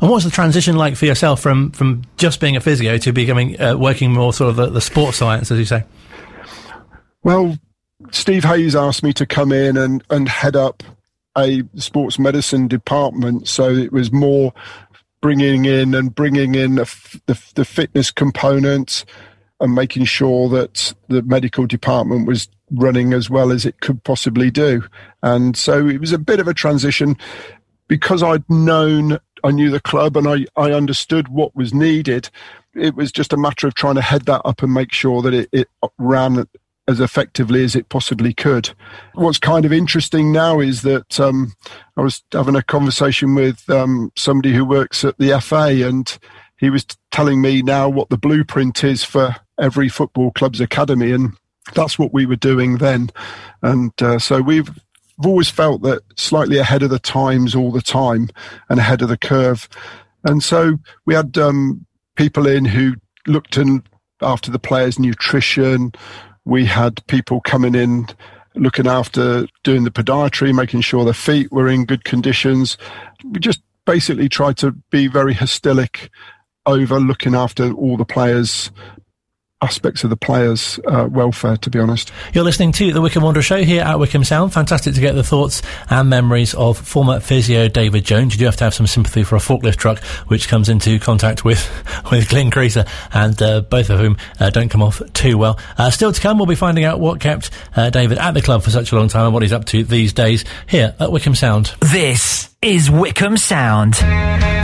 [SPEAKER 2] And what's the transition like for yourself from from just being a physio to becoming uh, working more sort of the, the sports science, as you say?
[SPEAKER 6] Well, Steve Hayes asked me to come in and, and head up a sports medicine department. So it was more bringing in and bringing in the, the, the fitness components and making sure that the medical department was running as well as it could possibly do. And so it was a bit of a transition because I'd known, I knew the club and I, I understood what was needed. It was just a matter of trying to head that up and make sure that it, it ran as effectively as it possibly could. What's kind of interesting now is that um, I was having a conversation with um, somebody who works at the FA, and he was telling me now what the blueprint is for every football club's academy, and that's what we were doing then. And uh, so we've always felt that slightly ahead of the times all the time and ahead of the curve. And so we had um, people in who looked in after the players' nutrition, we had people coming in looking after doing the podiatry, making sure their feet were in good conditions. We just basically tried to be very hostilic over looking after all the players aspects of the players' uh, welfare, to be honest.
[SPEAKER 2] You're listening to the Wycombe Wanderer Show here at Wycombe Sound. Fantastic to get the thoughts and memories of former physio David Jones. You do have to have some sympathy for a forklift truck which comes into contact with, with Glyn Creaser, and uh, both of whom uh, don't come off too well. Uh, still to come, we'll be finding out what kept uh, David at the club for such a long time and what he's up to these days here at Wycombe Sound.
[SPEAKER 1] This is Wycombe Sound.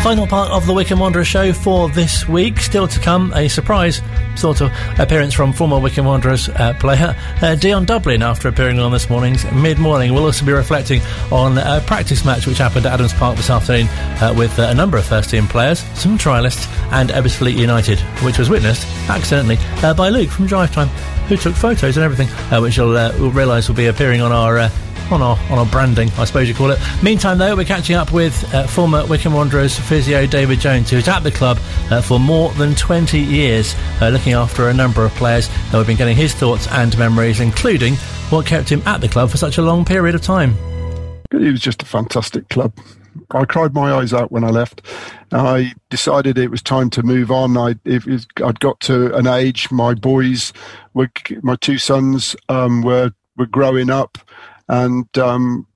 [SPEAKER 2] Final part of the Wycombe Wanderer show for this week. Still to come, a surprise sort of appearance from former Wycombe Wanderers uh, player uh, Dion Dublin after appearing on this morning's mid morning. We'll also be reflecting on a practice match which happened at Adams Park this afternoon uh, with uh, a number of first team players, some trialists, and Ebbsfleet United, which was witnessed accidentally uh, by Luke from Drive Time, who took photos and everything, uh, which you'll, we'll realise will be appearing on our on our on our branding, I suppose you call it. Meantime, though, we're catching up with uh, former Wycombe Wanderers physio David Jones, who's at the club uh, for more than 20 years, uh, looking after a number of players. Uh, we've been getting his thoughts and memories, including what kept him at the club for such a long period of time.
[SPEAKER 6] It was just a fantastic club. I cried my eyes out when I left. I decided it was time to move on. I, I'd got to an age. My boys, were, my two sons, um, were were growing up and um,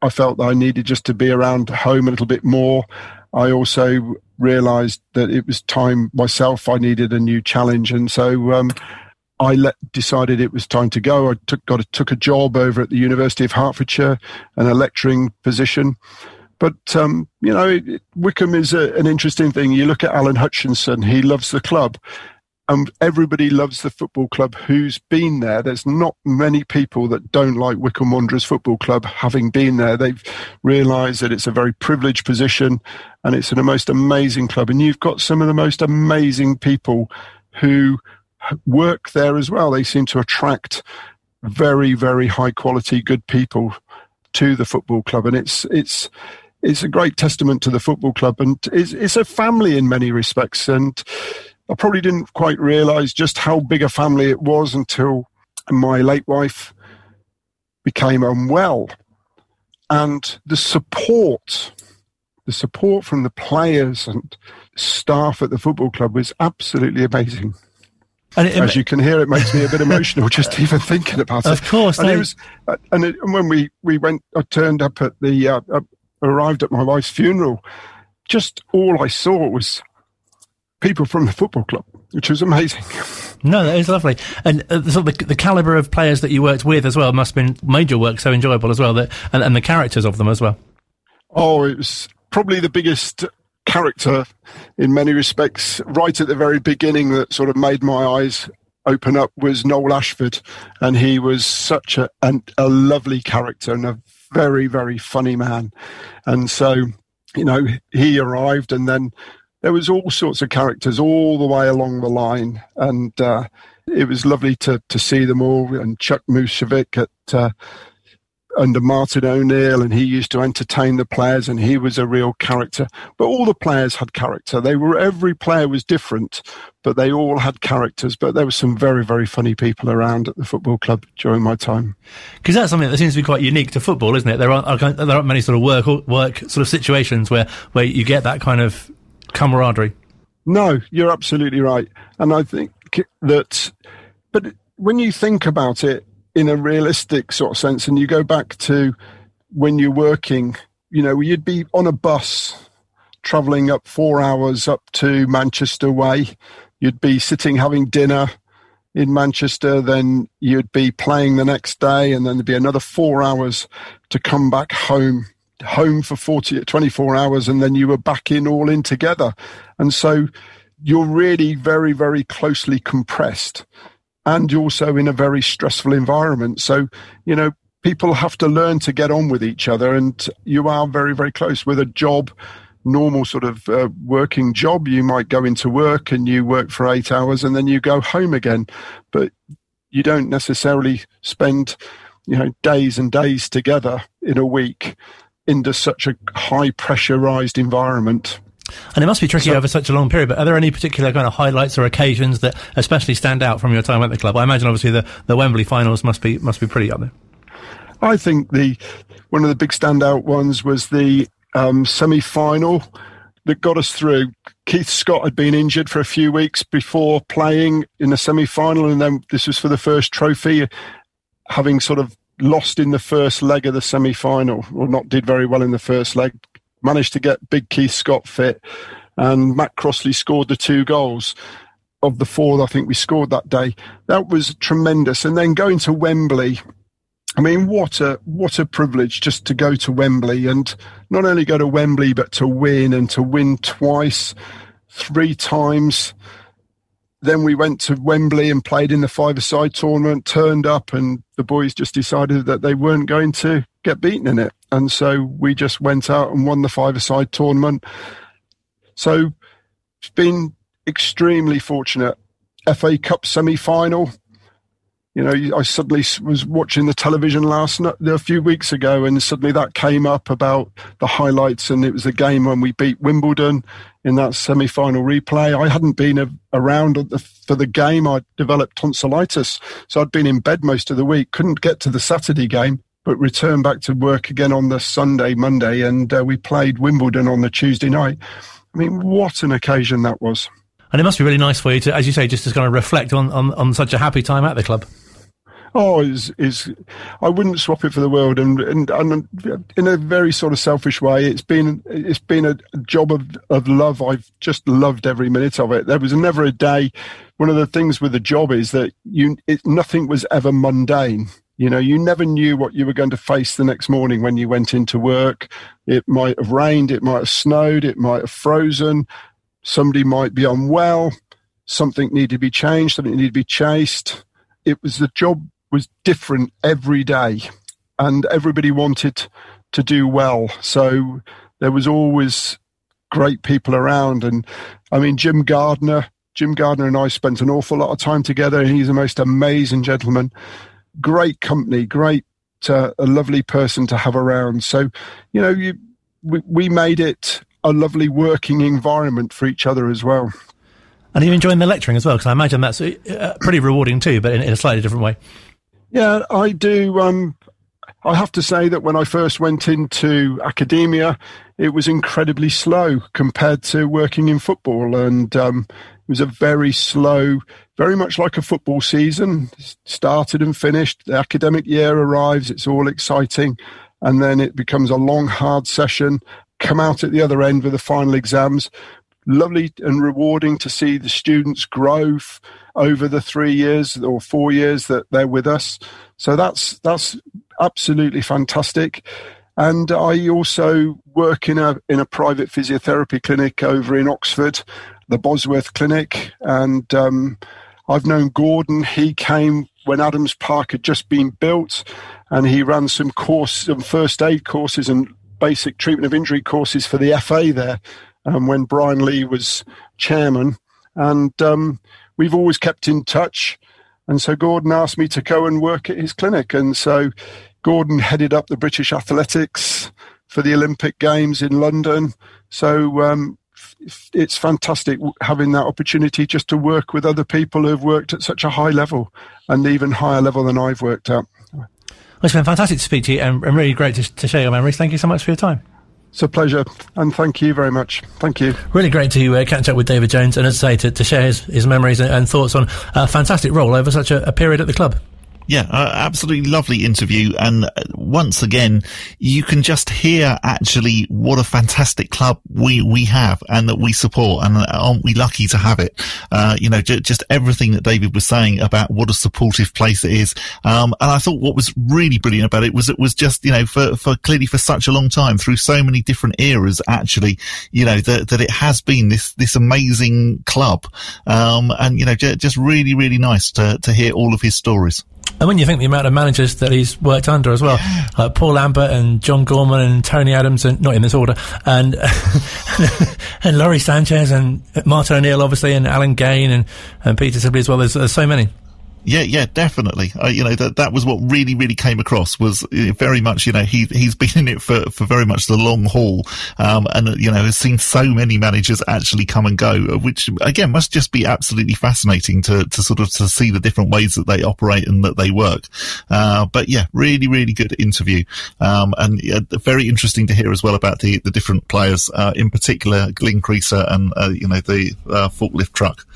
[SPEAKER 6] I felt that I needed just to be around home a little bit more. I also realised that it was time myself. I needed a new challenge, and so um, I let, decided it was time to go. I took got a, took a job over at the University of Hertfordshire, and a lecturing position. But um, you know, Wycombe is a, an interesting thing. You look at Alan Hutchinson; he loves the club. And everybody loves the football club who's been there. There's not many people that don't like Wycombe Wanderers Football Club having been there. They've realised that it's a very privileged position and it's a most amazing club. And you've got some of the most amazing people who work there as well. They seem to attract very, very high quality, good people to the football club. And it's, it's, it's a great testament to the football club and it's, it's a family in many respects. And, I probably didn't quite realize just how big a family it was until my late wife became unwell. And the support, the support from the players and staff at the football club was absolutely amazing. And it, As you can hear, it makes me a bit emotional just even thinking about it.
[SPEAKER 2] Of course,
[SPEAKER 6] and
[SPEAKER 2] it
[SPEAKER 6] was, and, it, and, when we we went, I turned up at the uh, uh, arrived at my wife's funeral. Just all I saw was people from the football club, which was amazing.
[SPEAKER 2] No, that is lovely, and uh, sort of the, the caliber of players that you worked with as well must have been made your work so enjoyable as well. That and, and the characters of them as well.
[SPEAKER 6] Oh, it was probably the biggest character in many respects. Right at the very beginning, that sort of made my eyes open up was Noel Ashford, and he was such a an, a lovely character and a very very funny man, and so you know he arrived, and then there was all sorts of characters all the way along the line, and uh, it was lovely to to see them all. And Chuck Moussaddik at uh, under Martin O'Neill, and he used to entertain the players, and he was a real character. But all the players had character. They were every player was different, but they all had characters. But there were some very very funny people around at the football club during my time.
[SPEAKER 2] Because that's something that seems to be quite unique to football, isn't it? There aren't there aren't many sort of work work sort of situations where where you get that kind of camaraderie.
[SPEAKER 6] No, you're absolutely right. And I think that, but when you think about it in a realistic sort of sense, and you go back to when you're working, you know, you'd be on a bus traveling up four hours up to Manchester way. You'd be sitting having dinner in Manchester, then you'd be playing the next day, and then there'd be another four hours to come back home home for 40, 24 hours and then you were back in all in together. And so you're really very, very closely compressed and you're also in a very stressful environment. So, you know, people have to learn to get on with each other and you are very, very close with a job normal sort of uh, working job, you might go into work and you work for eight hours and then you go home again. But you don't necessarily spend, you know, days and days together in a week into such a high pressurized environment.
[SPEAKER 2] And it must be tricky so, over such a long period, but are there any particular kind of highlights or occasions that especially stand out from your time at the club? I imagine obviously the, the Wembley finals must be must be pretty up there.
[SPEAKER 6] I think the one of the big standout ones was the um, semi final that got us through. Keith Scott had been injured for a few weeks before playing in the semi final, and then this was for the first trophy, having sort of lost in the first leg of the semi final, or not did very well in the first leg. Managed to get Big Keith Scott fit, and Matt Crossley scored the two goals of the four I think we scored that day. That was tremendous. And then going to Wembley, I mean, what a what a privilege just to go to Wembley and not only go to Wembley but to win and to win twice, three times. Then we went to Wembley and played in the five-a-side tournament, turned up, and the boys just decided that they weren't going to get beaten in it. And so we just went out and won the five-a-side tournament. So it's been extremely fortunate. FA Cup semi-final, you know, I suddenly was watching the television last a few weeks ago, and suddenly that came up about the highlights, and it was a game when we beat Wimbledon in that semi-final replay. I hadn't been around the, for the game. I developed tonsillitis, so I'd been in bed most of the week. Couldn't get to the Saturday game, but returned back to work again on the Sunday, Monday, and uh, we played Wimbledon on the Tuesday night. I mean, what an occasion that was!
[SPEAKER 2] And it must be really nice for you to, as you say, just to kind of reflect on, on, on such a happy time at the club.
[SPEAKER 6] Oh, is is I wouldn't swap it for the world, and, and and in a very sort of selfish way, it's been it's been a job of of love. I've just loved every minute of it. There was never a day. One of the things with the job is that you it, nothing was ever mundane. You know, you never knew what you were going to face the next morning when you went into work. It might have rained, it might have snowed, it might have frozen. Somebody might be unwell something needed to be changed, something needed to be chased. It was the job was different every day, and everybody wanted to do well. So there was always great people around, and I mean Jim Gardner. Jim Gardner and I spent an awful lot of time together, he's the most amazing gentleman. Great company, great, uh, a lovely person to have around. So, you know, you, we, we made it a lovely working environment for each other as well.
[SPEAKER 2] And are you enjoying the lecturing as well? Because I imagine that's uh, pretty rewarding too, but in, in, a slightly different way.
[SPEAKER 6] Yeah, I do. Um, I have to say that when I first went into academia, it was incredibly slow compared to working in football. And um, it was a very slow, very much like a football season. Started and finished. The academic year arrives. It's all exciting. And then it becomes a long, hard session. Come out at the other end with the final exams. Lovely and rewarding to see the students grow f- over the three years or four years that they're with us. So that's that's absolutely fantastic. And I also work in a in a private physiotherapy clinic over in Oxford, the Bosworth Clinic, and um, I've known Gordon. He came when Adams Park had just been built, and he ran some course, some first aid courses and basic treatment of injury courses for the FA there. Um, when Brian Lee was chairman, and um, we've always kept in touch. And so Gordon asked me to go and work at his clinic. And so Gordon headed up the British athletics for the Olympic Games in London. So um, it's fantastic having that opportunity just to work with other people who've worked at such a high level and even higher level than I've worked at.
[SPEAKER 2] Well, it's been fantastic to speak to you and, and really great to, to share your memories. Thank you so much for your time.
[SPEAKER 6] It's a pleasure, and thank you very much. Thank you.
[SPEAKER 2] Really great to uh, catch up with David Jones, and as I say, to, to share his, his memories and, and, thoughts on a fantastic role over such a, a period at the club.
[SPEAKER 3] Yeah, uh, absolutely lovely interview. And uh, once again, you can just hear actually what a fantastic club we, we have and that we support. And uh, aren't we lucky to have it? Uh, you know, j- just everything that David was saying about what a supportive place it is. Um, and I thought what was really brilliant about it was it was just, you know, for, for clearly for such a long time through so many different eras, actually, you know, that, that it has been this, this amazing club. Um, and, you know, j- just really, really nice to, to hear all of his stories.
[SPEAKER 2] And when you think the amount of managers that he's worked under as well, like Paul Lambert and John Gorman and Tony Adams, and not in this order, and and Lawrie Sanchez and Martin O'Neill, obviously, and Alan Gane and, and Peter Sibley as well. There's, there's so many.
[SPEAKER 3] Yeah, yeah, definitely. Uh, you know, that, that was what really, really came across was uh, very much, you know, he, he's been in it for, for very much the long haul. Um, and, you know, has seen so many managers actually come and go, uh, which again must just be absolutely fascinating to, to sort of to see the different ways that they operate and that they work. Uh, but yeah, really, really good interview. Um, and uh, very interesting to hear as well about the, the different players, uh, in particular, Glyn Creaser and, you know, the, forklift truck,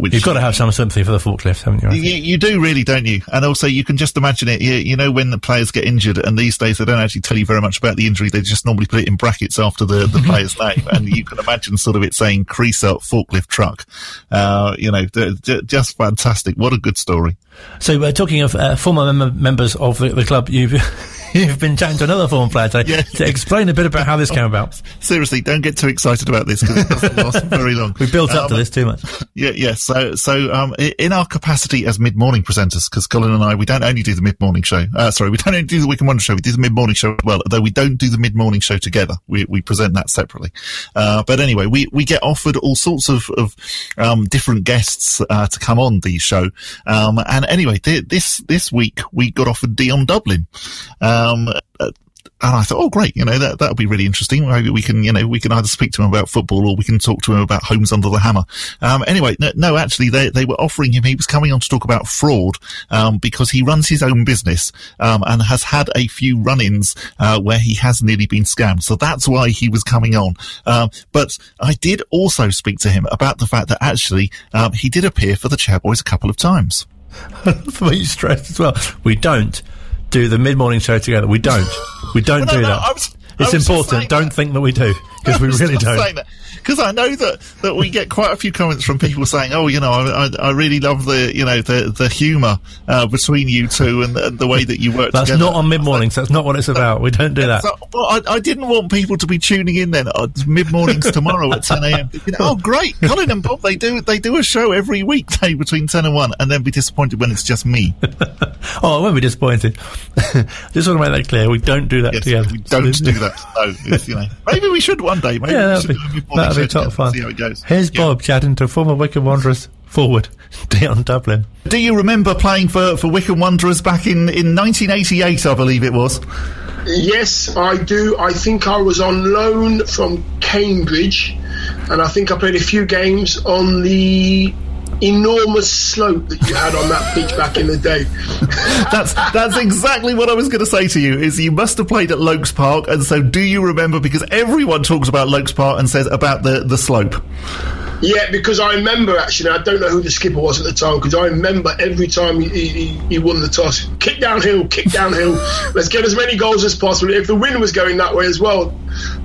[SPEAKER 2] which. You've got to have some sympathy for the forklift, haven't you?
[SPEAKER 3] You, you, do really, don't you? And also, you can just imagine it. You, you, know, when the players get injured, and these days they don't actually tell you very much about the injury. They just normally put it in brackets after the, the player's name, and you can imagine sort of it saying "Creaser forklift truck." Uh, you know, d- d- just fantastic. What a good story.
[SPEAKER 2] So, uh, talking of uh, former mem- members of the, the club, you've you've been chatting to another former player today yeah. to explain a bit about how this came about.
[SPEAKER 3] Seriously, don't get too excited about this because it doesn't last very long.
[SPEAKER 2] We built up um, to this too much.
[SPEAKER 3] Yeah, yeah. So, so um, in our capacity as mid-morning presenters, because Colin and I, we don't only do the mid-morning show. Uh, sorry, we don't only do the Wycombe Wanderer show. We do the mid-morning show as well. Though we don't do the mid-morning show together. We we present that separately. Uh, but anyway, we we get offered all sorts of of um, different guests uh, to come on the show. Um, and anyway, th- this this week we got offered Dion Dublin. Um, uh, and I thought, oh, great, you know, that, that'll be really interesting. Maybe we can, you know, we can either speak to him about football or we can talk to him about Homes Under the Hammer. Um, anyway, no, no, actually, they, they were offering him, he was coming on to talk about fraud, um, because he runs his own business, um, and has had a few run-ins, uh, where he has nearly been scammed. So that's why he was coming on. Um, but I did also speak to him about the fact that actually, um, he did appear for the Chairboys a couple of times.
[SPEAKER 2] For me, stressed as well. We don't do the mid morning show together. We don't. We don't well, no, do no, that. Was, it's important. Don't think that we do. because we really don't.
[SPEAKER 3] Because I know that, that we get quite a few comments from people saying, "Oh, you know, I, I, I really love the you know the the humour uh, between you two and the, and the, way that you work."
[SPEAKER 2] That's
[SPEAKER 3] together.
[SPEAKER 2] not on mid mornings. That's not what it's about. We don't do that.
[SPEAKER 3] So, well, I, I, didn't want people to be tuning in then uh, mid mornings tomorrow at ten a.m. oh, great, Colin and Bob, they do they do a show every weekday between ten and one, and then be disappointed when it's just me.
[SPEAKER 2] oh, I won't be disappointed. just want to make that clear. We don't do that
[SPEAKER 3] yes,
[SPEAKER 2] together.
[SPEAKER 3] We don't do that. No, you know, maybe we should one day. Maybe
[SPEAKER 2] yeah,
[SPEAKER 3] that'd
[SPEAKER 2] be, that'd be top fun.
[SPEAKER 3] See how it goes.
[SPEAKER 2] Here's
[SPEAKER 3] yeah.
[SPEAKER 2] Bob chatting to former Wycombe Wanderers forward Dion Dublin.
[SPEAKER 3] Do you remember playing for, for Wycombe Wanderers back in, in 1988, I believe it was?
[SPEAKER 7] Yes, I do. I think I was on loan from Cambridge, and I think I played a few games on the enormous slope that you had on that pitch back in the day.
[SPEAKER 3] that's that's exactly what I was going to say to you. Is you must have played at Loakes Park, and so do you remember? Because everyone talks about Loakes Park and says about the the slope.
[SPEAKER 7] Yeah, because I remember actually, I don't know who the skipper was at the time, because I remember every time he, he, he, won the toss, kick downhill, kick downhill, let's get as many goals as possible. If the wind was going that way as well,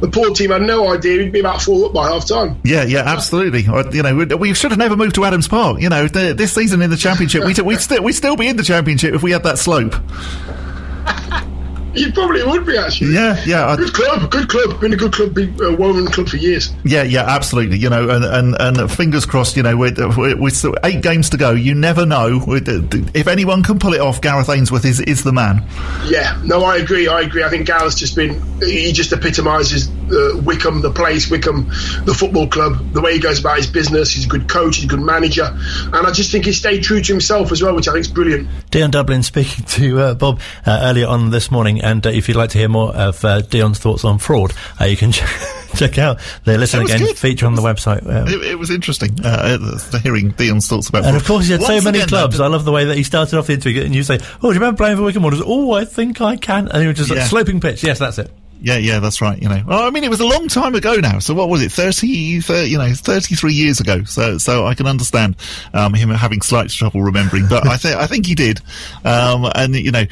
[SPEAKER 7] the poor team had no idea we'd be about four up by half time.
[SPEAKER 3] Yeah, yeah, absolutely. You know, we should have never moved to Adams Park. You know, the, this season in the championship, we'd, we'd, still, we'd still be in the championship if we had that slope.
[SPEAKER 7] You probably would be actually.
[SPEAKER 3] Yeah, yeah.
[SPEAKER 7] Good club, good club. Been a good club, been a woven club for years.
[SPEAKER 3] Yeah, yeah, absolutely. You know, and and, and fingers crossed. You know, with, with eight games to go, you never know if anyone can pull it off. Gareth Ainsworth is is the man.
[SPEAKER 7] Yeah, no, I agree. I agree. I think Gareth's just been. He just epitomises uh, Wycombe, the place, Wycombe, the football club, the way he goes about his business. He's a good coach. He's a good manager, and I just think he stayed true to himself as well, which I think is brilliant.
[SPEAKER 2] Dion Dublin speaking to uh, Bob uh, earlier on this morning. And uh, if you'd like to hear more of uh, Dion's thoughts on fraud, uh, you can ch- check out the Listen Again
[SPEAKER 3] good.
[SPEAKER 2] feature on the website.
[SPEAKER 3] It, it, was interesting uh, hearing Dion's thoughts about
[SPEAKER 2] And
[SPEAKER 3] fraud.
[SPEAKER 2] of course, he had
[SPEAKER 3] Once
[SPEAKER 2] so many
[SPEAKER 3] again,
[SPEAKER 2] clubs. I love the way that he started off the interview and you say, Oh, do you remember playing for Wycombe Wanderers? Oh, I think I can. And he was just
[SPEAKER 3] Yeah.
[SPEAKER 2] like, sloping pitch. Yes, that's it.
[SPEAKER 3] Yeah, yeah, that's right. You know, well, I mean, it was a long time ago now. So what was it? 30, 30 you know, 33 years ago. So, so I can understand, um, him having slight trouble remembering, but I think, I think he did. Um, and, you know,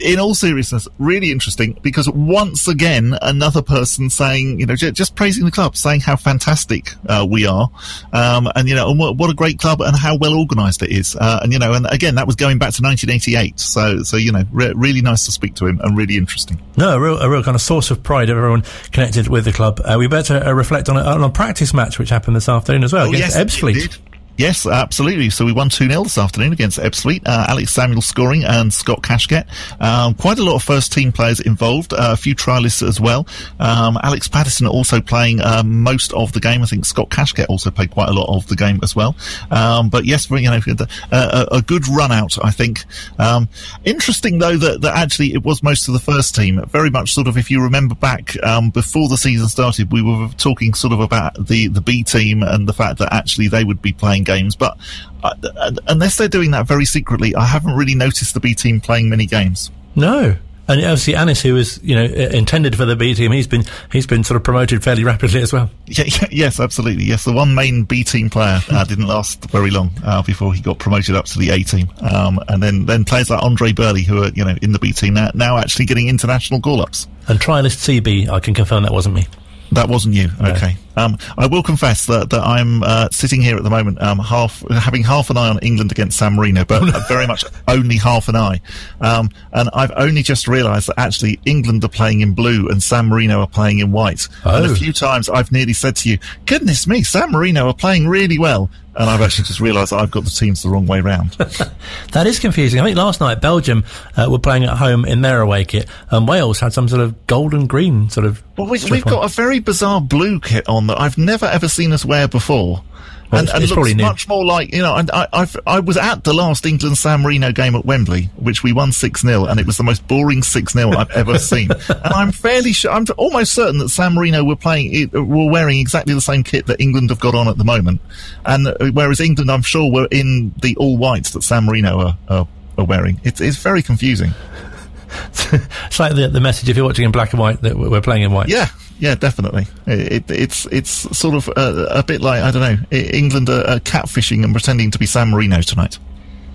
[SPEAKER 3] in all seriousness, really interesting because once again, another person saying, you know, j- just praising the club, saying how fantastic uh, we are, um, and you know, and what, what a great club and how well organised it is, uh, and you know, and again, that was going back to 1988. So, so you know, re- really nice to speak to him and really interesting.
[SPEAKER 2] No, a real, a real kind of source of pride of everyone connected with the club. Uh, we better uh, reflect on a, on a practice match which happened this afternoon as well
[SPEAKER 3] Oh,
[SPEAKER 2] against
[SPEAKER 3] yes,
[SPEAKER 2] Ebbsfleet.
[SPEAKER 3] Yes, absolutely. So we won 2 0 this afternoon against Ebbsfleet. Uh, Alex Samuel scoring and Scott Kashket. Um, quite a lot of first team players involved, uh, a few trialists as well. Um, Alex Pattison also playing uh, most of the game. I think Scott Kashket also played quite a lot of the game as well. Um, but yes, you know, a, a good run out, I think. Um, interesting though that, that actually it was most of the first team. Very much sort of, if you remember back um, before the season started, we were talking sort of about the, the B team and the fact that actually they would be playing games. But uh, unless they're doing that very secretly, I haven't really noticed the B team playing many games.
[SPEAKER 2] No. And obviously, Anis, who was you know intended for the B team, he's been he's been sort of promoted fairly rapidly as well.
[SPEAKER 3] Yeah, yeah yes, absolutely. Yes, the one main B team player uh, didn't last very long uh, before he got promoted up to the A team, um, and then then players like Andre Burley, who are you know in the B team now, now actually getting international call ups.
[SPEAKER 2] And trialist CB, I can confirm that wasn't me.
[SPEAKER 3] That wasn't you. Okay. No. Um, I will confess that, that I'm uh, sitting here at the moment, um, half having half an eye on England against San Marino, but very much only half an eye. Um, and I've only just realised that actually England are playing in blue and San Marino are playing in white.
[SPEAKER 2] Oh.
[SPEAKER 3] And a few times I've nearly said to you, "Goodness me, San Marino are playing really well." And I've actually just realised I've got the teams the wrong way round.
[SPEAKER 2] that is confusing. I think last night Belgium uh, were playing at home in their away kit, and Wales had some sort of golden green sort of.
[SPEAKER 3] Well, we, have got a very bizarre blue kit on that I've never ever seen us wear before.
[SPEAKER 2] Well,
[SPEAKER 3] and,
[SPEAKER 2] it's,
[SPEAKER 3] and
[SPEAKER 2] it's
[SPEAKER 3] looks much more like you know. And I, I've, I was at the last England San Marino game at Wembley, which we won six 0 and it was the most boring six 0 I've ever seen. and I'm fairly sure, I'm almost certain that San Marino were playing, were wearing exactly the same kit that England have got on at the moment, and uh, whereas England, I'm sure, were in the all whites that San Marino are, are, are wearing. It's, it's very confusing.
[SPEAKER 2] it's like the, the message if you're watching in black and white that we're playing in white.
[SPEAKER 3] Yeah, yeah, definitely. It, it, it's it's sort of uh, a bit like I don't know, England are, are catfishing and pretending to be San Marino tonight.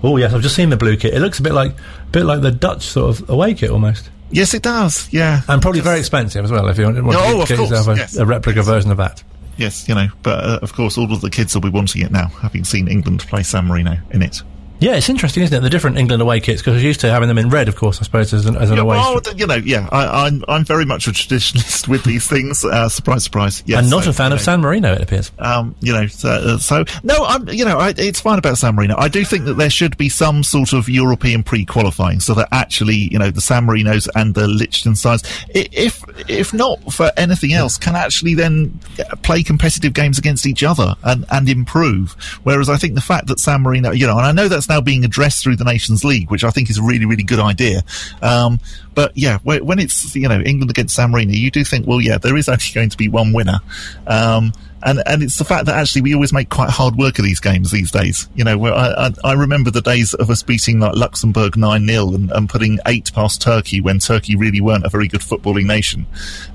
[SPEAKER 2] Oh yes, I've just seen the blue kit. It looks a bit like a bit like the Dutch sort of away kit almost.
[SPEAKER 3] Yes, it does. Yeah,
[SPEAKER 2] and probably very expensive as well. If you want, want
[SPEAKER 3] Oh,
[SPEAKER 2] to get
[SPEAKER 3] course,
[SPEAKER 2] yourself a,
[SPEAKER 3] yes.
[SPEAKER 2] a replica version of that.
[SPEAKER 3] yes, you know. But uh, of course, all of the kids will be wanting it now, having seen England play San Marino in it.
[SPEAKER 2] Yeah, it's interesting, isn't it? The different England away kits because we're used to having them in red, of course. I suppose as an, as an
[SPEAKER 3] Yeah,
[SPEAKER 2] away.
[SPEAKER 3] well, you know, yeah, I, I'm I'm very much a traditionalist with these things. Uh, surprise, surprise. Yes,
[SPEAKER 2] and not
[SPEAKER 3] so,
[SPEAKER 2] a fan of
[SPEAKER 3] know,
[SPEAKER 2] San Marino, it appears.
[SPEAKER 3] Um, you know, so, uh, so no, I'm, you know, I, it's fine about San Marino. I do think that there should be some sort of European pre-qualifying so that actually, you know, the San Marinos and the Liechtensteins, i- if if not for anything else, can actually then play competitive games against each other and and improve. Whereas I think the fact that San Marino, you know, and I know that's now being addressed through the Nations League, which I think is a really really good idea. Um, but yeah, when it's you know England against San Marino, you do think, well, yeah, there is actually going to be one winner. Um, and and it's the fact that actually we always make quite hard work of these games these days. You know, where I, I, I remember the days of us beating like Luxembourg nine 0 and, and putting eight past Turkey when Turkey really weren't a very good footballing nation.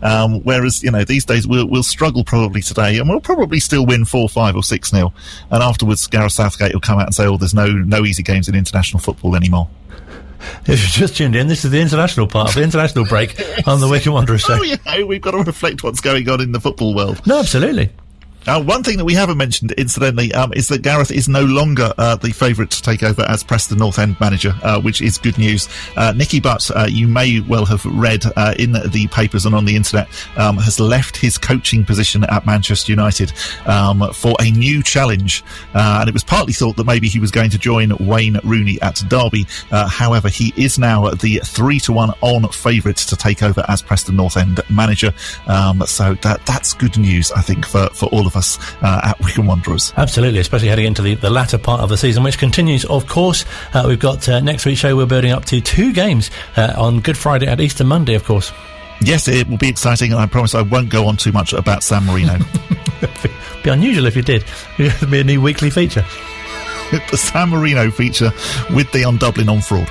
[SPEAKER 3] Um, whereas you know these days we'll we'll struggle probably today, and we'll probably still win four, five, or six 0 And afterwards, Gareth Southgate will come out and say, "Oh, there's no no easy games in international football anymore."
[SPEAKER 2] If you've just tuned in, this is the international part of the international break on the Wycombe Wanderers show.
[SPEAKER 3] Oh, you know, we've got to reflect what's going on in the football world.
[SPEAKER 2] No, absolutely.
[SPEAKER 3] Uh, one thing that we haven't mentioned, incidentally, um, is that Gareth is no longer uh, the favourite to take over as Preston North End manager, uh, which is good news. Uh, Nicky Butt, uh, you may well have read uh, in the papers and on the internet, um, has left his coaching position at Manchester United um, for a new challenge. And it was partly thought that maybe he was going to join Wayne Rooney at Derby. However, he is now the three to one on favourite to take over as Preston North End manager. Um, so that that's good news, I think, for, for all of us uh, at Wycombe Wanderers.
[SPEAKER 2] Absolutely, especially heading into the, the latter part of the season, which continues, of course. Uh, we've got uh, next week's show, we're building up to two games uh, on Good Friday and Easter Monday, of course.
[SPEAKER 3] Yes, it will be exciting, and I promise I won't go on too much about San Marino.
[SPEAKER 2] be unusual if you did. It'd be a new weekly feature.
[SPEAKER 3] the San Marino feature with Dion Dublin on fraud.